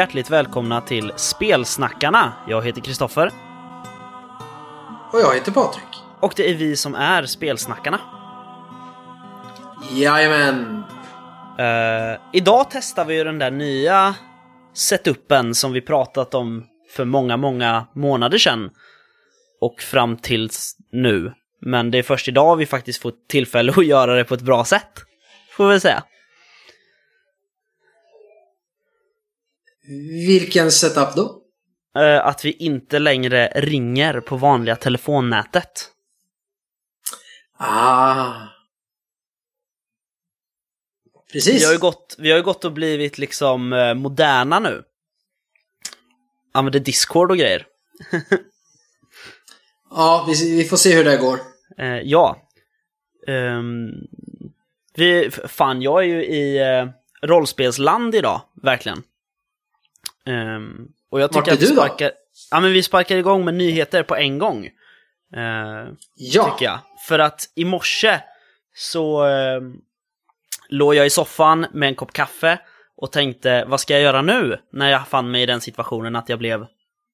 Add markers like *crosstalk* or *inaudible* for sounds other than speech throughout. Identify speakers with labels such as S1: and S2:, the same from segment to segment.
S1: Hjärtligt välkomna till Spelsnackarna. Jag heter Kristoffer.
S2: Och jag heter Patrik.
S1: Och det är vi som är Spelsnackarna.
S2: Jajamän!
S1: Uh, idag testar vi ju den där nya setupen som vi pratat om för många, många månader sedan. Och fram tills nu. Men det är först idag vi faktiskt får tillfälle att göra det på ett bra sätt. Får vi säga.
S2: Vilken setup då?
S1: Uh, att vi inte längre ringer på vanliga telefonnätet.
S2: Ah. Precis.
S1: Vi har ju gått, vi har ju gått och blivit liksom eh, moderna nu. Använder Discord och grejer. *laughs*
S2: ja, vi, vi, får se hur det går.
S1: Uh, ja. Um, vi, fan, jag är ju i uh, rollspelsland idag, verkligen. Um, och jag tycker
S2: Vart är
S1: att vi
S2: du då?
S1: sparkar, ja, men vi sparkar igång med nyheter på en gång. Uh,
S2: Ja.
S1: Tycker jag. För att i morse så uh, låg jag i soffan med en kopp kaffe och tänkte vad ska jag göra nu när jag fann mig i den situationen att jag blev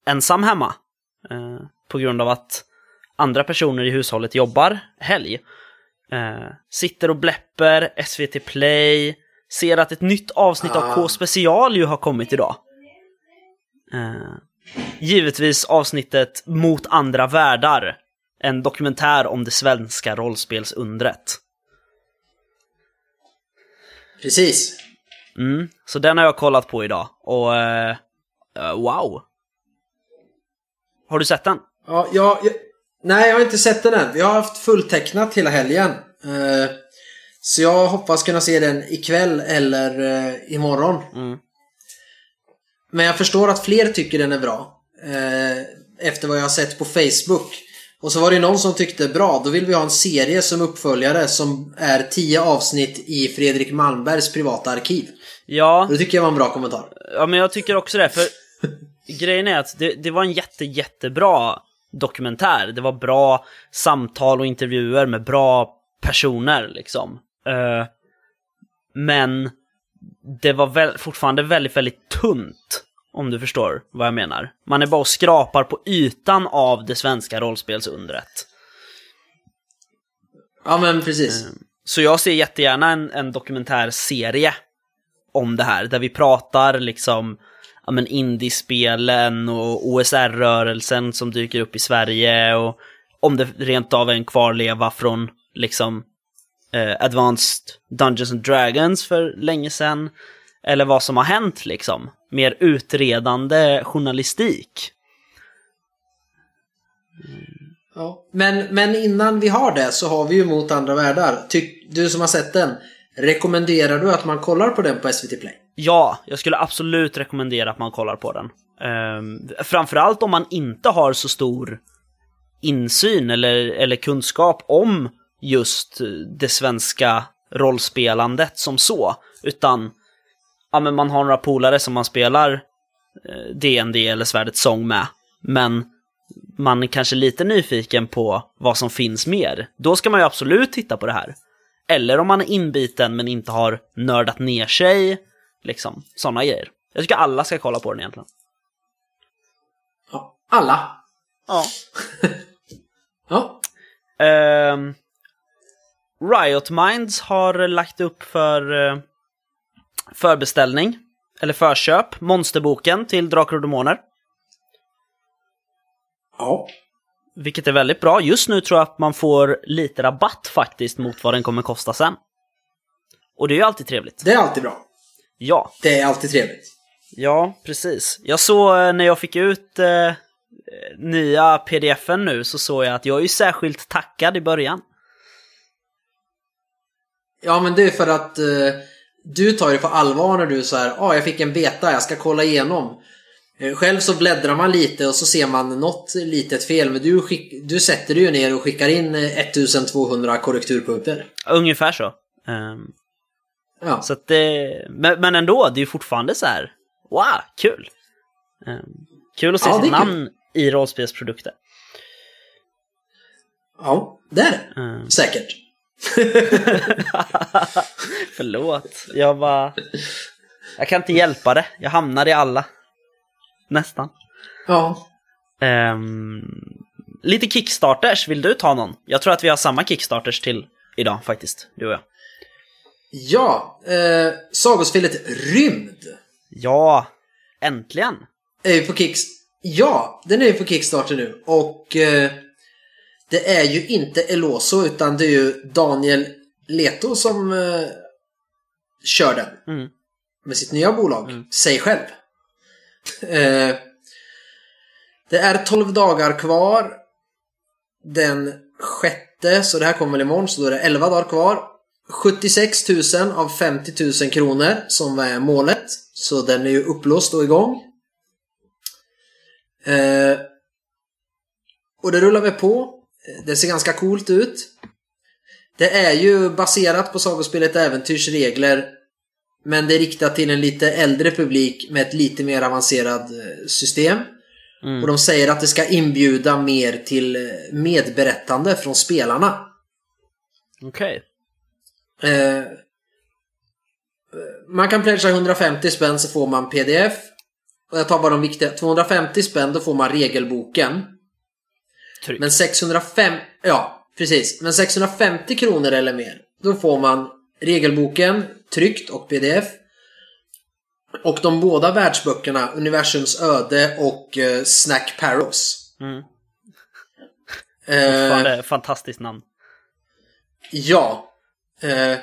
S1: ensam hemma. Uh, på grund av att andra personer i hushållet jobbar helg. Uh, sitter och bläpper, SVT Play, ser att ett nytt avsnitt av
S2: Ah.
S1: K special ju har kommit idag. Eh, givetvis avsnittet Mot andra världar. En dokumentär om det svenska rollspelsundret.
S2: Precis.
S1: Mm, så den har jag kollat på idag och eh, wow. Har du sett den?
S2: Ja, jag, jag, nej, jag har inte sett den än. Vi har haft fulltecknat hela helgen. Eh, så jag hoppas kunna se den ikväll eller imorgon.
S1: Mm.
S2: Men jag förstår att fler tycker den är bra. Eh, efter vad jag har sett på Facebook. Och så var det någon som tyckte bra, då vill vi ha en serie som uppföljare som är 10 avsnitt i Fredrik Malmbergs privata arkiv.
S1: Ja,
S2: Det tycker jag var en bra kommentar.
S1: ja, men jag tycker också det, för *laughs* grejen är att det, det var en jätte, jättebra dokumentär. Det var bra samtal och intervjuer med bra personer, liksom. Eh, men det var väl, fortfarande väldigt, väldigt tunt. Om du förstår vad jag menar. Man är bara och skrapar på ytan av det svenska rollspelsundret.
S2: Ja men precis.
S1: Så jag ser jättegärna en, en dokumentärserie om det här, där vi pratar liksom ja, men indiespelen och OSR-rörelsen som dyker upp i Sverige och om det rent av är en kvarleva från liksom eh, Advanced Dungeons and Dragons för länge sedan. Eller vad som har hänt liksom. Mer utredande journalistik.
S2: Ja. Men, men innan vi har det så har vi ju Mot andra världar. Tyck, du som har sett den. Rekommenderar du att man kollar på den på SVT Play?
S1: Ja, jag skulle absolut rekommendera att man kollar på den. Um, framförallt om man inte har så stor insyn eller, eller kunskap om just det svenska rollspelandet som så. Utan ja, men man har några polare som man spelar eh, DND eller Svärdets sång med. Men man är kanske lite nyfiken på vad som finns mer. Då ska man ju absolut titta på det här. Eller om man är inbiten men inte har nördat ner sig. Liksom, sådana grejer. Jag tycker alla ska kolla på den egentligen.
S2: Alla?
S1: Ja. *laughs*
S2: Ja.
S1: Ehm, Riot Minds har lagt upp för eh, förbeställning, eller förköp, monsterboken till Drakar och Demoner.
S2: Ja.
S1: Vilket är väldigt bra. Just nu tror jag att man får lite rabatt faktiskt mot vad den kommer kosta sen. Och det är ju alltid trevligt.
S2: Det är alltid bra.
S1: Ja,
S2: Det är alltid trevligt.
S1: ja precis. Jag såg eh, när jag fick ut eh, nya pdf-en nu så såg jag att jag är ju särskilt tackad i början.
S2: Ja men det är för att eh, du tar det på allvar när du så här, ah, jag fick en beta, jag ska kolla igenom. Eh, Själv så bläddrar man lite och så ser man något litet fel men du, skick, du sätter ju ner och skickar in eh, 1200 korrekturpunkter.
S1: Ungefär så. Ehm,
S2: Ja.
S1: Så att det, men, men ändå, det är ju fortfarande så här. Wow, kul! Ehm, kul att se
S2: Ja,
S1: sitt
S2: är kul.
S1: namn i rollspelsprodukter.
S2: ja, det är det.
S1: Ehm,
S2: Säkert. *laughs*
S1: förlåt, jag bara... Jag kan inte hjälpa det. Jag hamnar i alla. Nästan.
S2: Ja.
S1: Ehm, lite kickstarters, vill du ta någon? Jag tror att vi har samma kickstarters till idag faktiskt, du och jag.
S2: Ja, eh, sagospelet Rymd
S1: Ja, äntligen!
S2: är ju på Kicks... Ja, den är ju på Kickstarter nu och eh, det är ju inte Eloso utan det är ju Daniel Leto som eh, kör den.
S1: Mm.
S2: Med sitt nya bolag, sig själv. Eh, det är 12 dagar kvar. Den sjätte, så det här kommer väl imorgon, så då är det 11 dagar kvar. 76 000 av 50 000 kronor som är målet. Så den är ju upplåst och igång. Eh, och det rullar vi på. Det ser ganska coolt ut. Det är ju baserat på sagospelet Äventyrs regler. Men det är riktat till en lite äldre publik med ett lite mer avancerat eh, system.
S1: Mm.
S2: Och de säger att det ska inbjuda mer till eh, medberättande från spelarna.
S1: Okej.
S2: Eh, man kan pledga 150 spänn så får man pdf. Och jag tar bara de viktiga. 250 spänn då får man regelboken.
S1: Tryggt.
S2: Men 605, ja precis. Men 650 kronor eller mer. Då får man regelboken tryckt och pdf. Och de båda världsböckerna Universums öde och eh, Snack Paros.
S1: Mm.
S2: Eh,
S1: Fan, det är ett fantastiskt namn.
S2: Ja. Eh,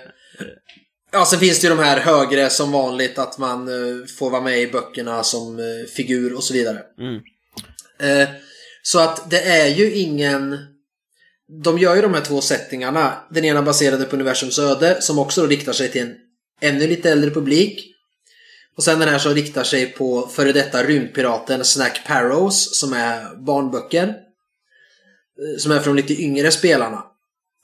S2: ja, sen finns det ju de här högre som vanligt att man eh, får vara med i böckerna som eh, figur och så vidare.
S1: Mm.
S2: Så att det är ju ingen... De gör ju de här två settingarna. Den ena baserade på universums öde som också då riktar sig till en ännu lite äldre publik. Och sen den här som riktar sig på före detta rymdpiraten Snack Parrows som är barnböcker. Eh, Som är från lite yngre spelarna.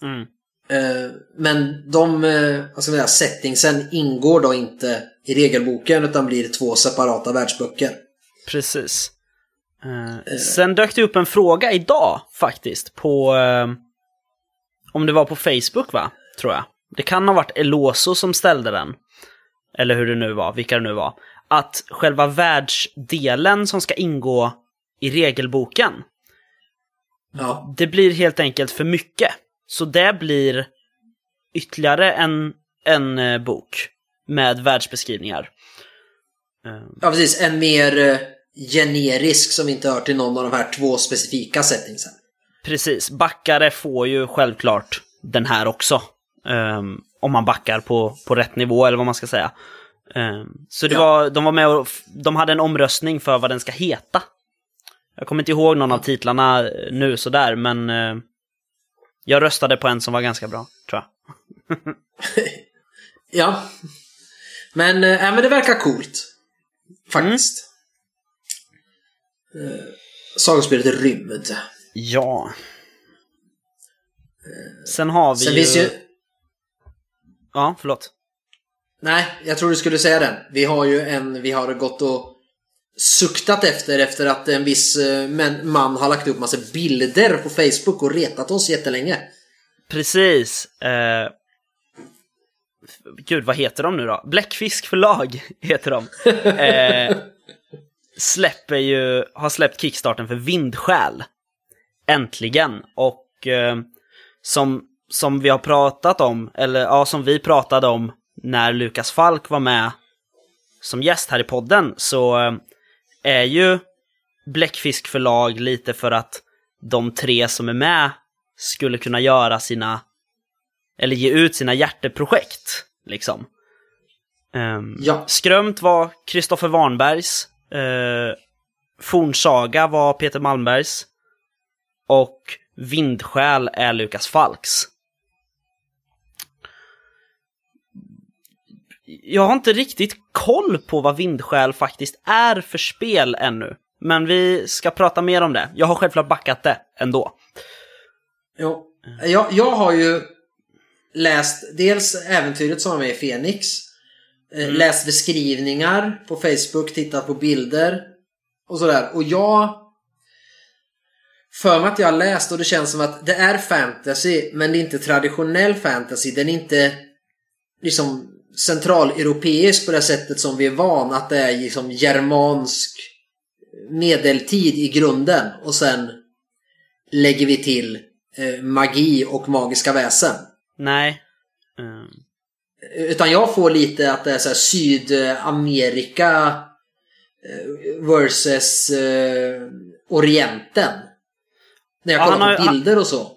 S1: Mm.
S2: Eh, Men de eh, vad ska man säga, settingsen ingår då inte i regelboken utan blir två separata världsböcker.
S1: Precis. Eh, sen dök det upp en fråga idag faktiskt på... Eh, om det var på Facebook va? Tror jag. Det kan ha varit Eloso som ställde den. Eller hur det nu var, vilka det nu var. Att själva världsdelen som ska ingå i regelboken,
S2: Ja,
S1: det blir helt enkelt för mycket. Så det blir ytterligare en, en eh, bok med världsbeskrivningar.
S2: Ja precis. En mer eh, generisk som inte hör till någon av de här två specifika settingsen.
S1: Precis, backare får ju självklart den här också. Ehm, om man backar på, på rätt nivå eller vad man ska säga. Ehm, så det
S2: Ja.
S1: var, de var med och de hade en omröstning för vad den ska heta. Jag kommer inte ihåg någon av titlarna eh, nu sådär, men eh, jag röstade på en som var ganska bra, tror jag. *laughs*
S2: Ja. Men, äh, men det verkar coolt. Faktiskt. Mm. Sagospelet Rymd.
S1: Ja. Sen har vi
S2: Sen
S1: ju...
S2: finns ju...
S1: Ja, förlåt.
S2: Nej, jag tror du skulle säga den. Vi har ju en vi har gått och suktat efter efter att en viss eh, man har lagt upp massa bilder på Facebook och retat oss jättelänge.
S1: Precis. Eh, gud, vad heter de nu då? Bläckfisk förlag *laughs* heter de. Eh, släpper ju, har släppt kickstarten för Vindsjäl. Äntligen. Och eh, som, som vi har pratat om, eller ja, som vi pratade om när Lukas Falk var med som gäst här i podden, så eh, är ju Bläckfisk förlag lite för att de tre som är med skulle kunna göra sina, eller ge ut sina hjärteprojekt, liksom. Um,
S2: Ja.
S1: Skrömt var Kristoffer Warnbergs, Eh, Fornsaga var Peter Malmbergs och Vindsjäl är Lukas Falks. Jag har inte riktigt koll på vad Vindsjäl faktiskt är för spel ännu. Men vi ska prata mer om det. Jag har självklart backat det ändå.
S2: Jo. Jag, jag har ju läst dels äventyret som var med i Fenix eh, Läst beskrivningar på Facebook, tittat på bilder och sådär. Och jag... För mig att jag har läst och det känns som att det är fantasy men det är inte traditionell fantasy. Den är inte liksom centraleuropeisk på det sättet som vi är van. Att det är liksom germansk medeltid i grunden. Och sen lägger vi till eh, magi och magiska väsen.
S1: Nej. Mm.
S2: Utan jag får lite att det är så här Sydamerika eh, versus eh, Orienten. När jag
S1: Ja,
S2: kollar på
S1: har-
S2: bilder och så.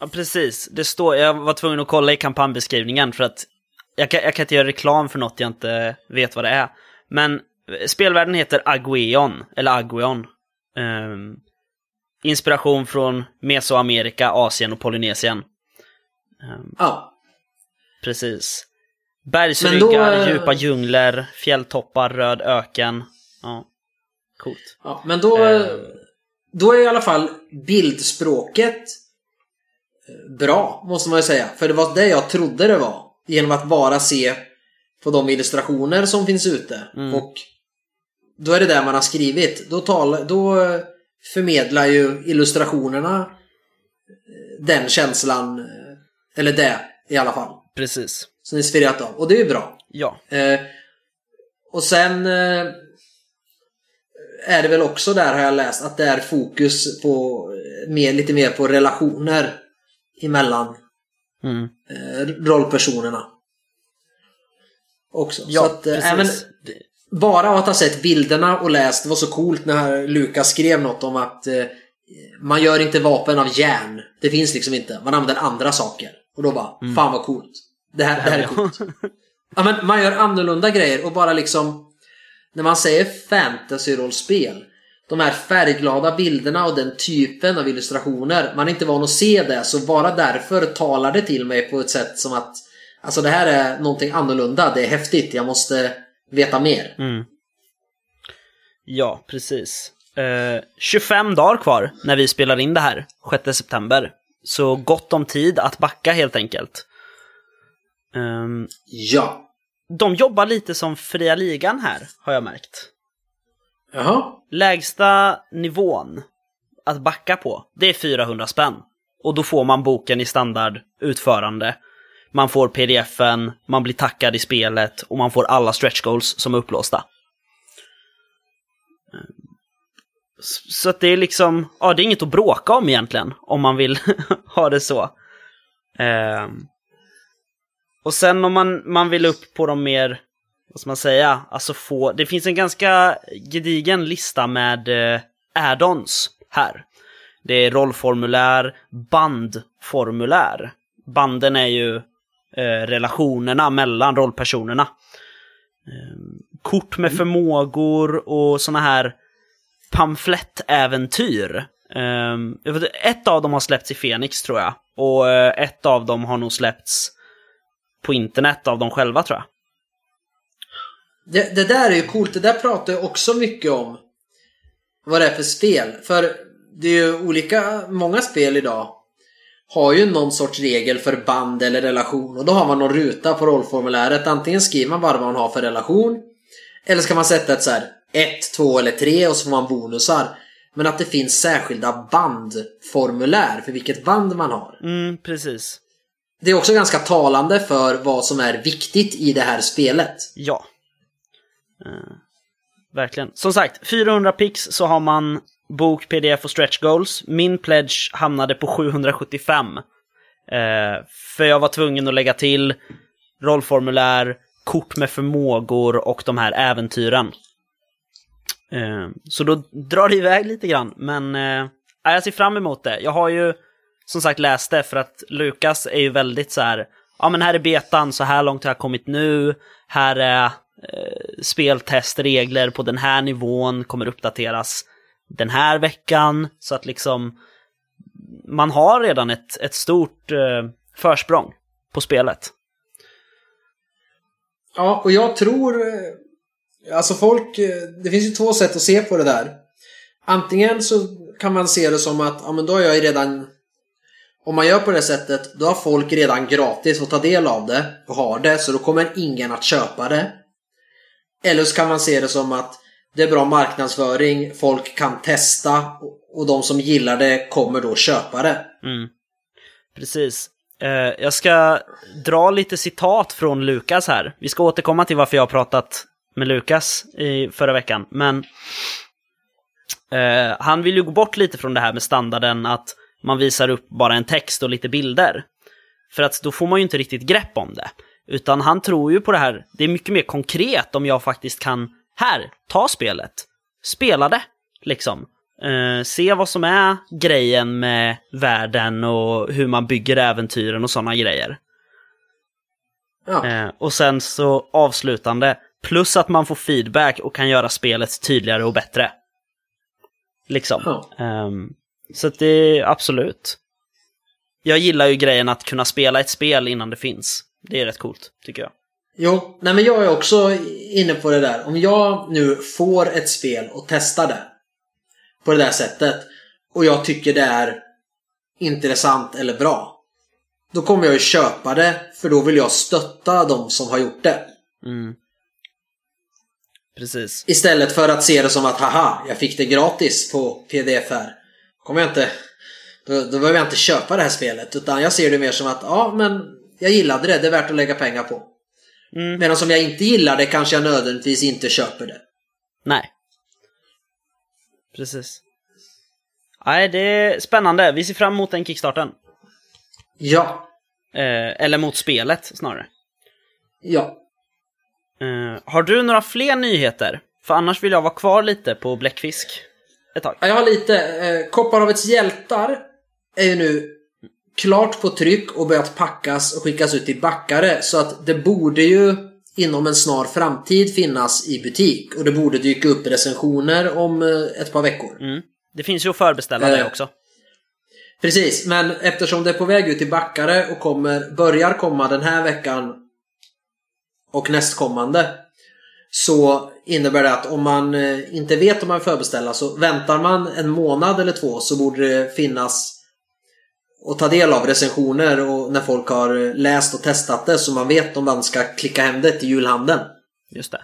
S1: Ja, precis. Det står, jag var tvungen att kolla i kampanjbeskrivningen för att jag kan, jag kan inte göra reklam för något jag inte vet vad det är. Men eh, spelvärlden heter Agueon, eller Agueon. Ehm, inspiration från Mesoamerika, Asien och Polynesien. Ehm,
S2: Ja.
S1: Precis. Bergsryggar,
S2: då, eh,
S1: djupa djungler, fjälltoppar, röd öken. Ja, coolt.
S2: ja. Men då,
S1: Eh.
S2: då är i alla fall bildspråket eh, bra, måste man ju säga. För det var det jag trodde det var. Genom att bara se på de illustrationer som finns ute.
S1: Mm.
S2: Och då är det där man har skrivit. Då, tal, då eh, förmedlar ju illustrationerna eh, den känslan. eh, Eller det i alla fall.
S1: Precis.
S2: Som inspirerat av. Och det är ju bra.
S1: Ja.
S2: Eh, och sen eh, är det väl också där har jag läst att det är fokus på mer, lite mer på relationer emellan
S1: Mm.
S2: eh, rollpersonerna. Också.
S1: Ja,
S2: så att, eh, även,
S1: precis.
S2: bara att ha sett bilderna och läst, det var så coolt när Lukas skrev något om att eh, man gör inte vapen av järn. Det finns liksom inte. Man använder andra saker. Och då bara, fan vad coolt. Det här, det här är coolt. *laughs* Ja, men man gör annorlunda grejer och bara liksom när man säger fantasy-rollspel de här färgglada bilderna och den typen av illustrationer man är inte van att se det så bara därför talar det till mig på ett sätt som att alltså det här är någonting annorlunda, det är häftigt, jag måste veta mer.
S1: Mm. Ja, precis. Eh, 25 dagar kvar när vi spelar in det här, 6 september. Så gott om tid att backa helt enkelt. Ehm,
S2: Ja.
S1: de jobbar lite som fria ligan här, har jag märkt.
S2: Jaha.
S1: Lägsta nivån att backa på, det är 400 spänn. Och då får man boken i standard utförande. Man får pdfen, man blir tackad i spelet och man får alla stretch goals som är upplåsta. S- Så att det är liksom, ja det är inget att bråka om egentligen, om man vill *laughs* ha det så. Ehm. Och sen om man, man vill upp på de mer, vad ska man säga, alltså få, det finns en ganska gedigen lista med eh, add-ons här. Det är rollformulär, bandformulär. Banden är ju eh, relationerna mellan rollpersonerna. Eh, kort med förmågor och såna här pamflettäventyr. Eh, ett av dem har släppts i Fenix tror jag. Och eh, ett av dem har nog släppts på internet av dem själva tror jag.
S2: Det, det där är ju coolt, det där pratar jag också mycket om. Vad det är för spel. För det är ju olika, många spel idag har ju någon sorts regel för band eller relation och då har man någon ruta på rollformuläret. Antingen skriver man bara vad man har för relation eller ska man sätta ett så här 1, 2 eller 3 och så får man bonusar. Men att det finns särskilda bandformulär för vilket band man har.
S1: Mm, precis.
S2: Det är också ganska talande för vad som är viktigt i det här spelet.
S1: Ja. Uh, verkligen. Som sagt, 400 pix så har man bok, pdf och stretch goals. Min pledge hamnade på 775. Uh, eh, för jag var tvungen att lägga till rollformulär, kort med förmågor och de här äventyren. Uh, så då drar det iväg lite grann, men jag ser fram emot det. Jag har ju som sagt läste för att Lukas är ju väldigt så här, ja men här är betan, så här långt har jag kommit nu, här är eh, speltestregler på den här nivån, kommer uppdateras den här veckan, så att liksom man har redan ett, ett stort eh, försprång på spelet.
S2: Ja, och jag tror... Eh, alltså folk... Eh, det finns ju två sätt att se på det där. Antingen så kan man se det som att, ja men då har jag ju redan... Om man gör på det sättet, då har folk redan gratis fått ta del av det och har det, så då kommer ingen att köpa det. Eller så kan man se det som att det är bra marknadsföring, folk kan testa och- de som gillar det kommer då köpa det.
S1: Mm. Precis. Eh, jag ska dra lite citat från Lukas här. Vi ska återkomma till varför jag har pratat med Lukas i förra veckan. Men eh, han vill ju gå bort lite från det här med standarden att man visar upp bara en text och lite bilder. För att då får man ju inte riktigt grepp om det. Utan han tror ju på det här, det är mycket mer konkret om jag faktiskt kan, här, ta spelet. Spela det, liksom. Eh, se vad som är grejen med världen och hur man bygger äventyren och sådana grejer.
S2: Ja.
S1: Eh, och sen så avslutande, plus att man får feedback och kan göra spelet tydligare och bättre. Liksom.
S2: Ja.
S1: Ehm, så att det är absolut. Jag gillar ju grejen att kunna spela ett spel innan det finns. Det är rätt coolt, tycker jag.
S2: Jo, nej men jag är också inne på det där. Om jag nu får ett spel och testar det på det där sättet och jag tycker det är intressant eller bra. Då kommer jag ju köpa det för då vill jag stötta de som har gjort det.
S1: Mm. Precis.
S2: Istället för att se det som att haha, jag fick det gratis på pdf här. Kommer jag inte... Då, då behöver jag inte köpa det här spelet. Utan jag ser det mer som att ja, men jag gillade det. Det är värt att lägga pengar på.
S1: Mm.
S2: Medan om jag inte gillar det kanske jag nödvändigtvis inte köper det.
S1: Nej. Precis. Nej, det är spännande. Vi ser fram emot den kickstarten.
S2: Ja.
S1: Eh, eller mot spelet, snarare.
S2: Ja.
S1: Eh, har du några fler nyheter? För annars vill jag vara kvar lite på Bläckfisk ett tag.
S2: Jag har lite... Eh, Kopparhavets hjältar är ju nu klart på tryck och börjat packas och skickas ut till backare. Så att det borde ju inom en snar framtid finnas i butik. Och det borde dyka upp recensioner om eh, ett par veckor.
S1: Mm. Det finns ju att förbeställa det
S2: Eh.
S1: också.
S2: Precis, men eftersom det är på väg ut till backare och kommer, börjar komma den här veckan och nästkommande så innebär det att om man eh, inte vet om man vill förbeställa så väntar man en månad eller två så borde det finnas och ta del av recensioner och när folk har läst och testat det så man vet om man ska klicka hem det till julhandeln.
S1: Just det.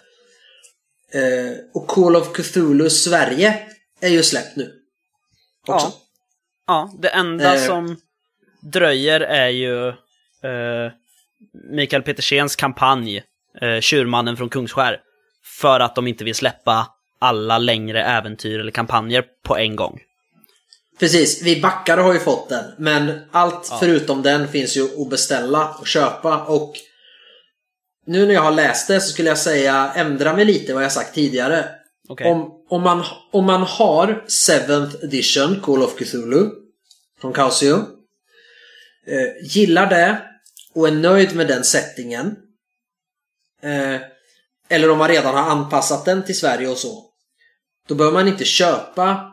S2: Eh, och Call of Cthulhu Sverige är ju släppt nu. Också.
S1: Ja. Ja, det enda
S2: Eh.
S1: som dröjer är ju eh, Mikael Petersens kampanj, eh, Tjurmannen från Kungsskär. För att de inte vill släppa alla längre äventyr eller kampanjer på en gång.
S2: Precis, vi backare har ju fått den. Men allt
S1: Ja.
S2: förutom den finns ju att beställa och köpa. Och nu när jag har läst det så skulle jag säga ändra mig lite vad jag sagt tidigare.
S1: Okej.
S2: Om, om, man, om man har 7th edition Call of Cthulhu från Chaosio. Eh, gillar det och är nöjd med den settingen. Eh, eller om man redan har anpassat den till Sverige och så. Då behöver man inte köpa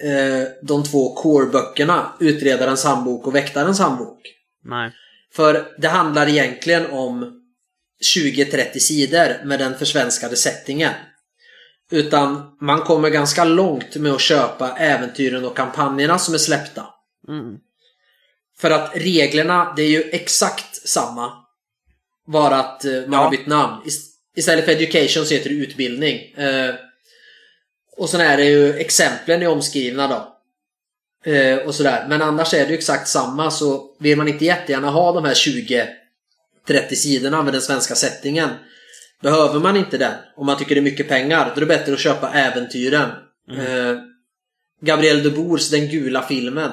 S2: eh, de två core-böckerna Utredarens handbok och Väktarens handbok.
S1: Nej.
S2: För det handlar egentligen om 20-30 sidor med den försvenskade settingen. Utan man kommer ganska långt med att köpa äventyren och kampanjerna som är släppta.
S1: Mm.
S2: För att reglerna, det är ju exakt samma. Bara att eh, man
S1: Ja.
S2: har bytt namn. Ist- Istället för education så heter det utbildning. Eh, och sen är det ju exemplen är omskrivna då. Eh, och sådär. Men annars är det ju exakt samma så vill man inte jättegärna ha de här 20-30 sidorna med den svenska settingen. Behöver man inte den, om man tycker det är mycket pengar, då är det bättre att köpa äventyren. Eh, Gabriel de Boers Den gula filmen.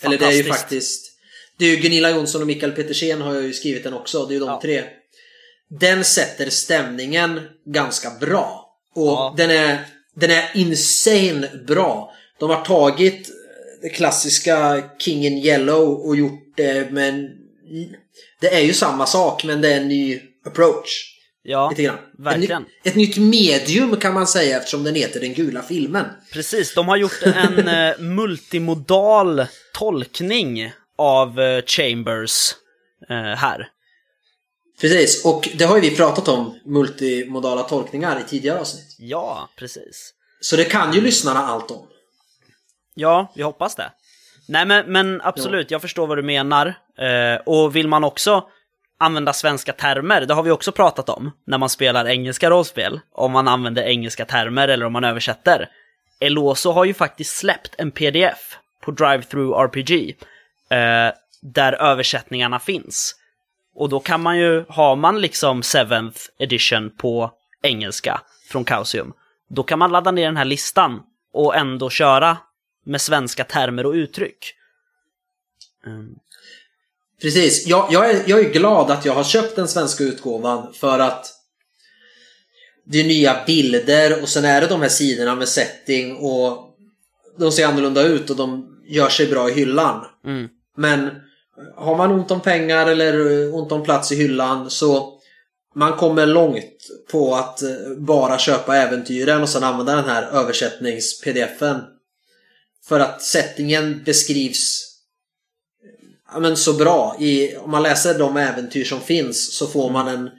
S2: Eller det är ju faktiskt... Det är ju Gunilla Jonsson och Mikael Petersen har ju skrivit den också. Det är ju de
S1: Ja.
S2: tre. Den sätter stämningen ganska bra. Och
S1: Ja.
S2: den, är, den är insane bra. De har tagit det klassiska King in Yellow och gjort det med en... Det är ju samma sak men det är en ny approach.
S1: Ja,
S2: Lite grann.
S1: verkligen.
S2: Ett, ett nytt medium kan man säga eftersom den heter Den gula filmen.
S1: precis. De har gjort en *laughs* eh, multimodal tolkning av eh, Chambers eh, här.
S2: Precis, och det har ju vi pratat om, multimodala tolkningar i tidigare avsnitt.
S1: Ja, precis.
S2: Så det kan ju lyssnarna allt om.
S1: Ja, vi hoppas det. Nej men, men absolut, jag förstår vad du menar. Eh, och vill man också använda svenska termer, det har vi också pratat om när man spelar engelska rollspel. Om man använder engelska termer eller om man översätter. Eloso har ju faktiskt släppt en pdf på Drive-Through RPG. Eh, där översättningarna finns. Och då kan man ju, har man liksom 7th edition på engelska från Kausium, då kan man ladda ner den här listan och ändå köra med svenska termer och uttryck.
S2: Mm. Precis. Jag, jag, är, jag är glad att jag har köpt den svenska utgåvan för att det är nya bilder och sen är det de här sidorna med setting och de ser annorlunda ut och de gör sig bra i hyllan.
S1: Mm.
S2: Men har man ont om pengar eller ont om plats i hyllan så man kommer långt på att bara köpa äventyren och sen använda den här översättnings-pdfen. För att settingen beskrivs ja, men så bra. I, om man läser de äventyr som finns så får man en,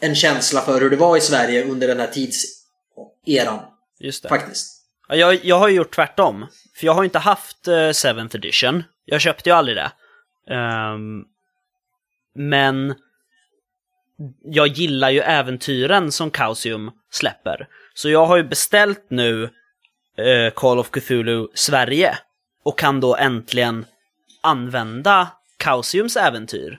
S2: en känsla för hur det var i Sverige under den här tidseran.
S1: Just det.
S2: Faktiskt.
S1: Ja, jag, jag har ju gjort tvärtom. För jag har inte haft uh, 7th edition. Jag köpte ju aldrig det. Um, men jag gillar ju äventyren som Kausium släpper. Så jag har ju beställt nu uh, Call of Cthulhu Sverige och kan då äntligen använda Kausiums äventyr.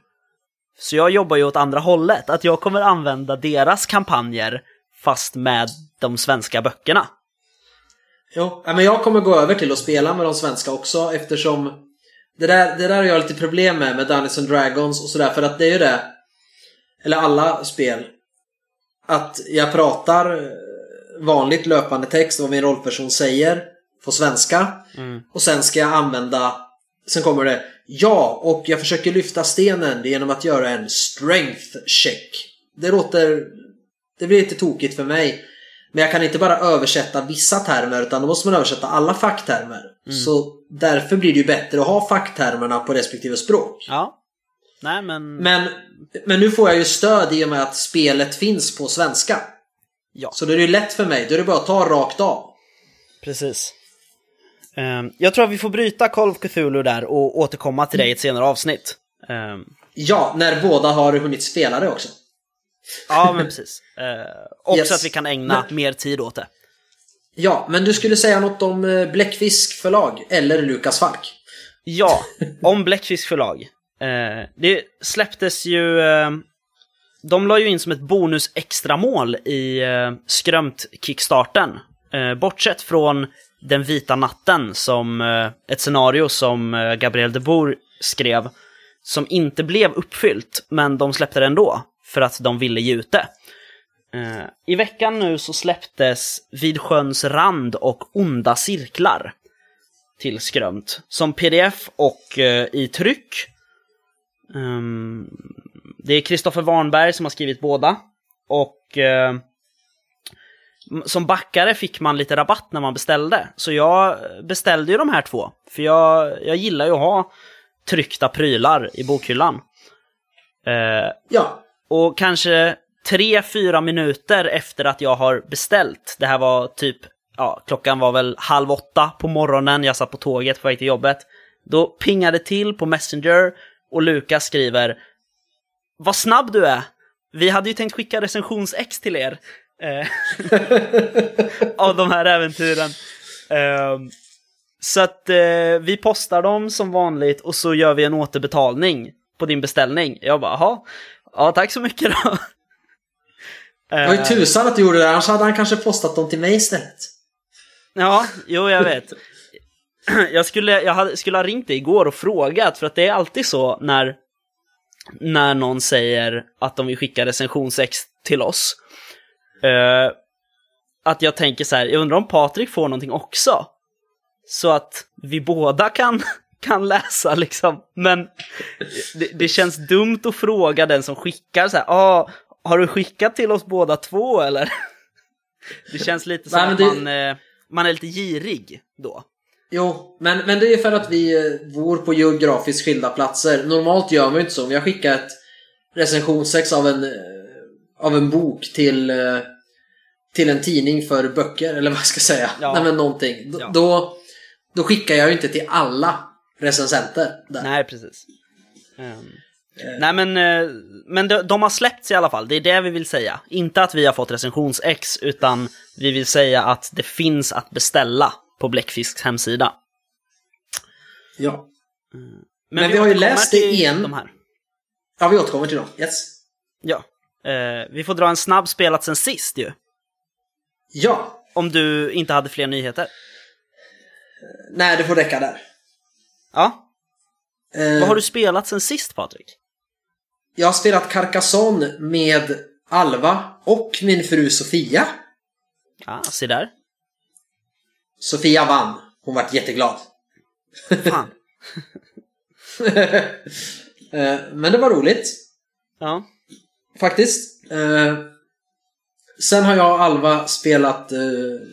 S1: Så jag jobbar ju åt andra hållet, att jag kommer använda deras kampanjer fast med de svenska böckerna.
S2: Jo, men jag kommer gå över till att spela med de svenska också eftersom det där, det där har jag lite problem med, med Dungeons and Dragons och sådär, för att det är ju det, eller alla spel, att jag pratar vanligt löpande text, vad min rollperson säger, på svenska.
S1: Mm.
S2: Och sen ska jag använda, sen kommer det, ja, och jag försöker lyfta stenen genom att göra en strength check. Det låter, det blir lite tokigt för mig. Men jag kan inte bara översätta vissa termer utan då måste man översätta alla facktermer.
S1: Mm.
S2: Så därför blir det ju bättre att ha facktermerna på respektive språk.
S1: Ja. Nej men...
S2: Men, men nu får jag ju stöd i och med att spelet finns på svenska.
S1: Ja.
S2: Så då är det ju lätt för mig. Då är det bara att ta rakt av.
S1: Precis. Ehm, jag tror att vi får bryta Call of Cthulhu där och återkomma till dig i ett senare avsnitt. Ehm,
S2: Ja, när båda har hunnit spela det också.
S1: ja, men precis. Uh, också
S2: Yes.
S1: att vi kan ägna
S2: Men-
S1: mer tid åt det.
S2: Ja, men du skulle säga något om eh, Bläckfisk förlag eller Lukas Falk.
S1: Ja, *laughs* om Bläckfisk förlag. Eh, det släpptes ju... eh, de la ju in som ett bonus extramål i uh, Skrömt-kickstarten. Bortsett från Den vita natten, som ett scenario som Gabriel de Boer skrev, som inte blev uppfyllt, men de släppte det ändå, för att de ville ge ut det. Eh, I veckan nu så släpptes Vid sjöns rand och Onda cirklar till Skrömt. Som pdf och eh, i tryck. Ehm, det är Kristoffer Warnberg som har skrivit båda. Och m- som backare fick man lite rabatt när man beställde. Så jag beställde ju de här två. För jag, jag gillar ju att ha tryckta prylar i bokhyllan.
S2: Ja,
S1: och kanske tre, fyra minuter efter att jag har beställt, det här var typ, ja, klockan var väl halv åtta på morgonen, jag satt på tåget på väg till jobbet. Då pingade det till på Messenger och Lukas skriver Vad snabb du är! Vi hade ju tänkt skicka recensions-ex till er. Eh, *laughs* av de här äventyren. Ehm, så att eh, vi postar dem som vanligt och så gör vi en återbetalning på din beställning. Jag bara, jaha, ja tack så mycket då
S2: det var ju
S1: Eh,
S2: tusan att du gjorde det, annars hade han kanske postat dem till mig istället.
S1: Ja, jo jag vet. *clears throat* Jag skulle, jag hade, skulle ha ringt dig igår och frågat, för att det är alltid så när, när någon säger att de vill skicka recensionsex till oss. eh, att jag tänker så här, jag undrar om Patrik får någonting också? Så att vi båda kan, *laughs* kan läsa liksom. Men det, det känns dumt att fråga den som skickar så här, ah, har du skickat till oss båda två eller? *laughs* Det känns lite som
S2: Nej,
S1: att
S2: det-
S1: man, eh, man är lite girig då.
S2: Jo, men, men det är för att vi eh, bor på geografiskt skilda platser. Normalt gör man ju inte så. Jag skickar ett recensionsex av en, eh, av en bok till, till en tidning för böcker, eller vad jag ska säga.
S1: Ja.
S2: Nej men någonting. D-
S1: Ja.
S2: Då, då skickar jag ju inte till alla recensenter. Där.
S1: Nej, precis. Ehm, Nej, men, eh, men de, de har släppts i alla fall. Det är det vi vill säga. Inte att vi har fått recensions-ex, utan vi vill säga att det finns att beställa på Bläckfisks hemsida.
S2: Ja. Men vi har ju läst det
S1: till
S2: en-
S1: De här.
S2: Ja, vi återkommer till dem. Yes.
S1: Ja. Eh, vi får dra en snabb spelat sen sist ju.
S2: Ja.
S1: Om du inte hade fler nyheter.
S2: Nej, det får räcka där.
S1: Ja.
S2: Eh,
S1: Vad har du spelat sen sist Patrik?
S2: Jag har spelat Carcassonne med Alva och min fru Sofia.
S1: Ja, se där.
S2: Sofia vann. Hon vart jätteglad.
S1: Fan. *laughs*
S2: Eh, Men det var roligt.
S1: Ja.
S2: Faktiskt. Eh, Sen har jag och Alva spelat eh,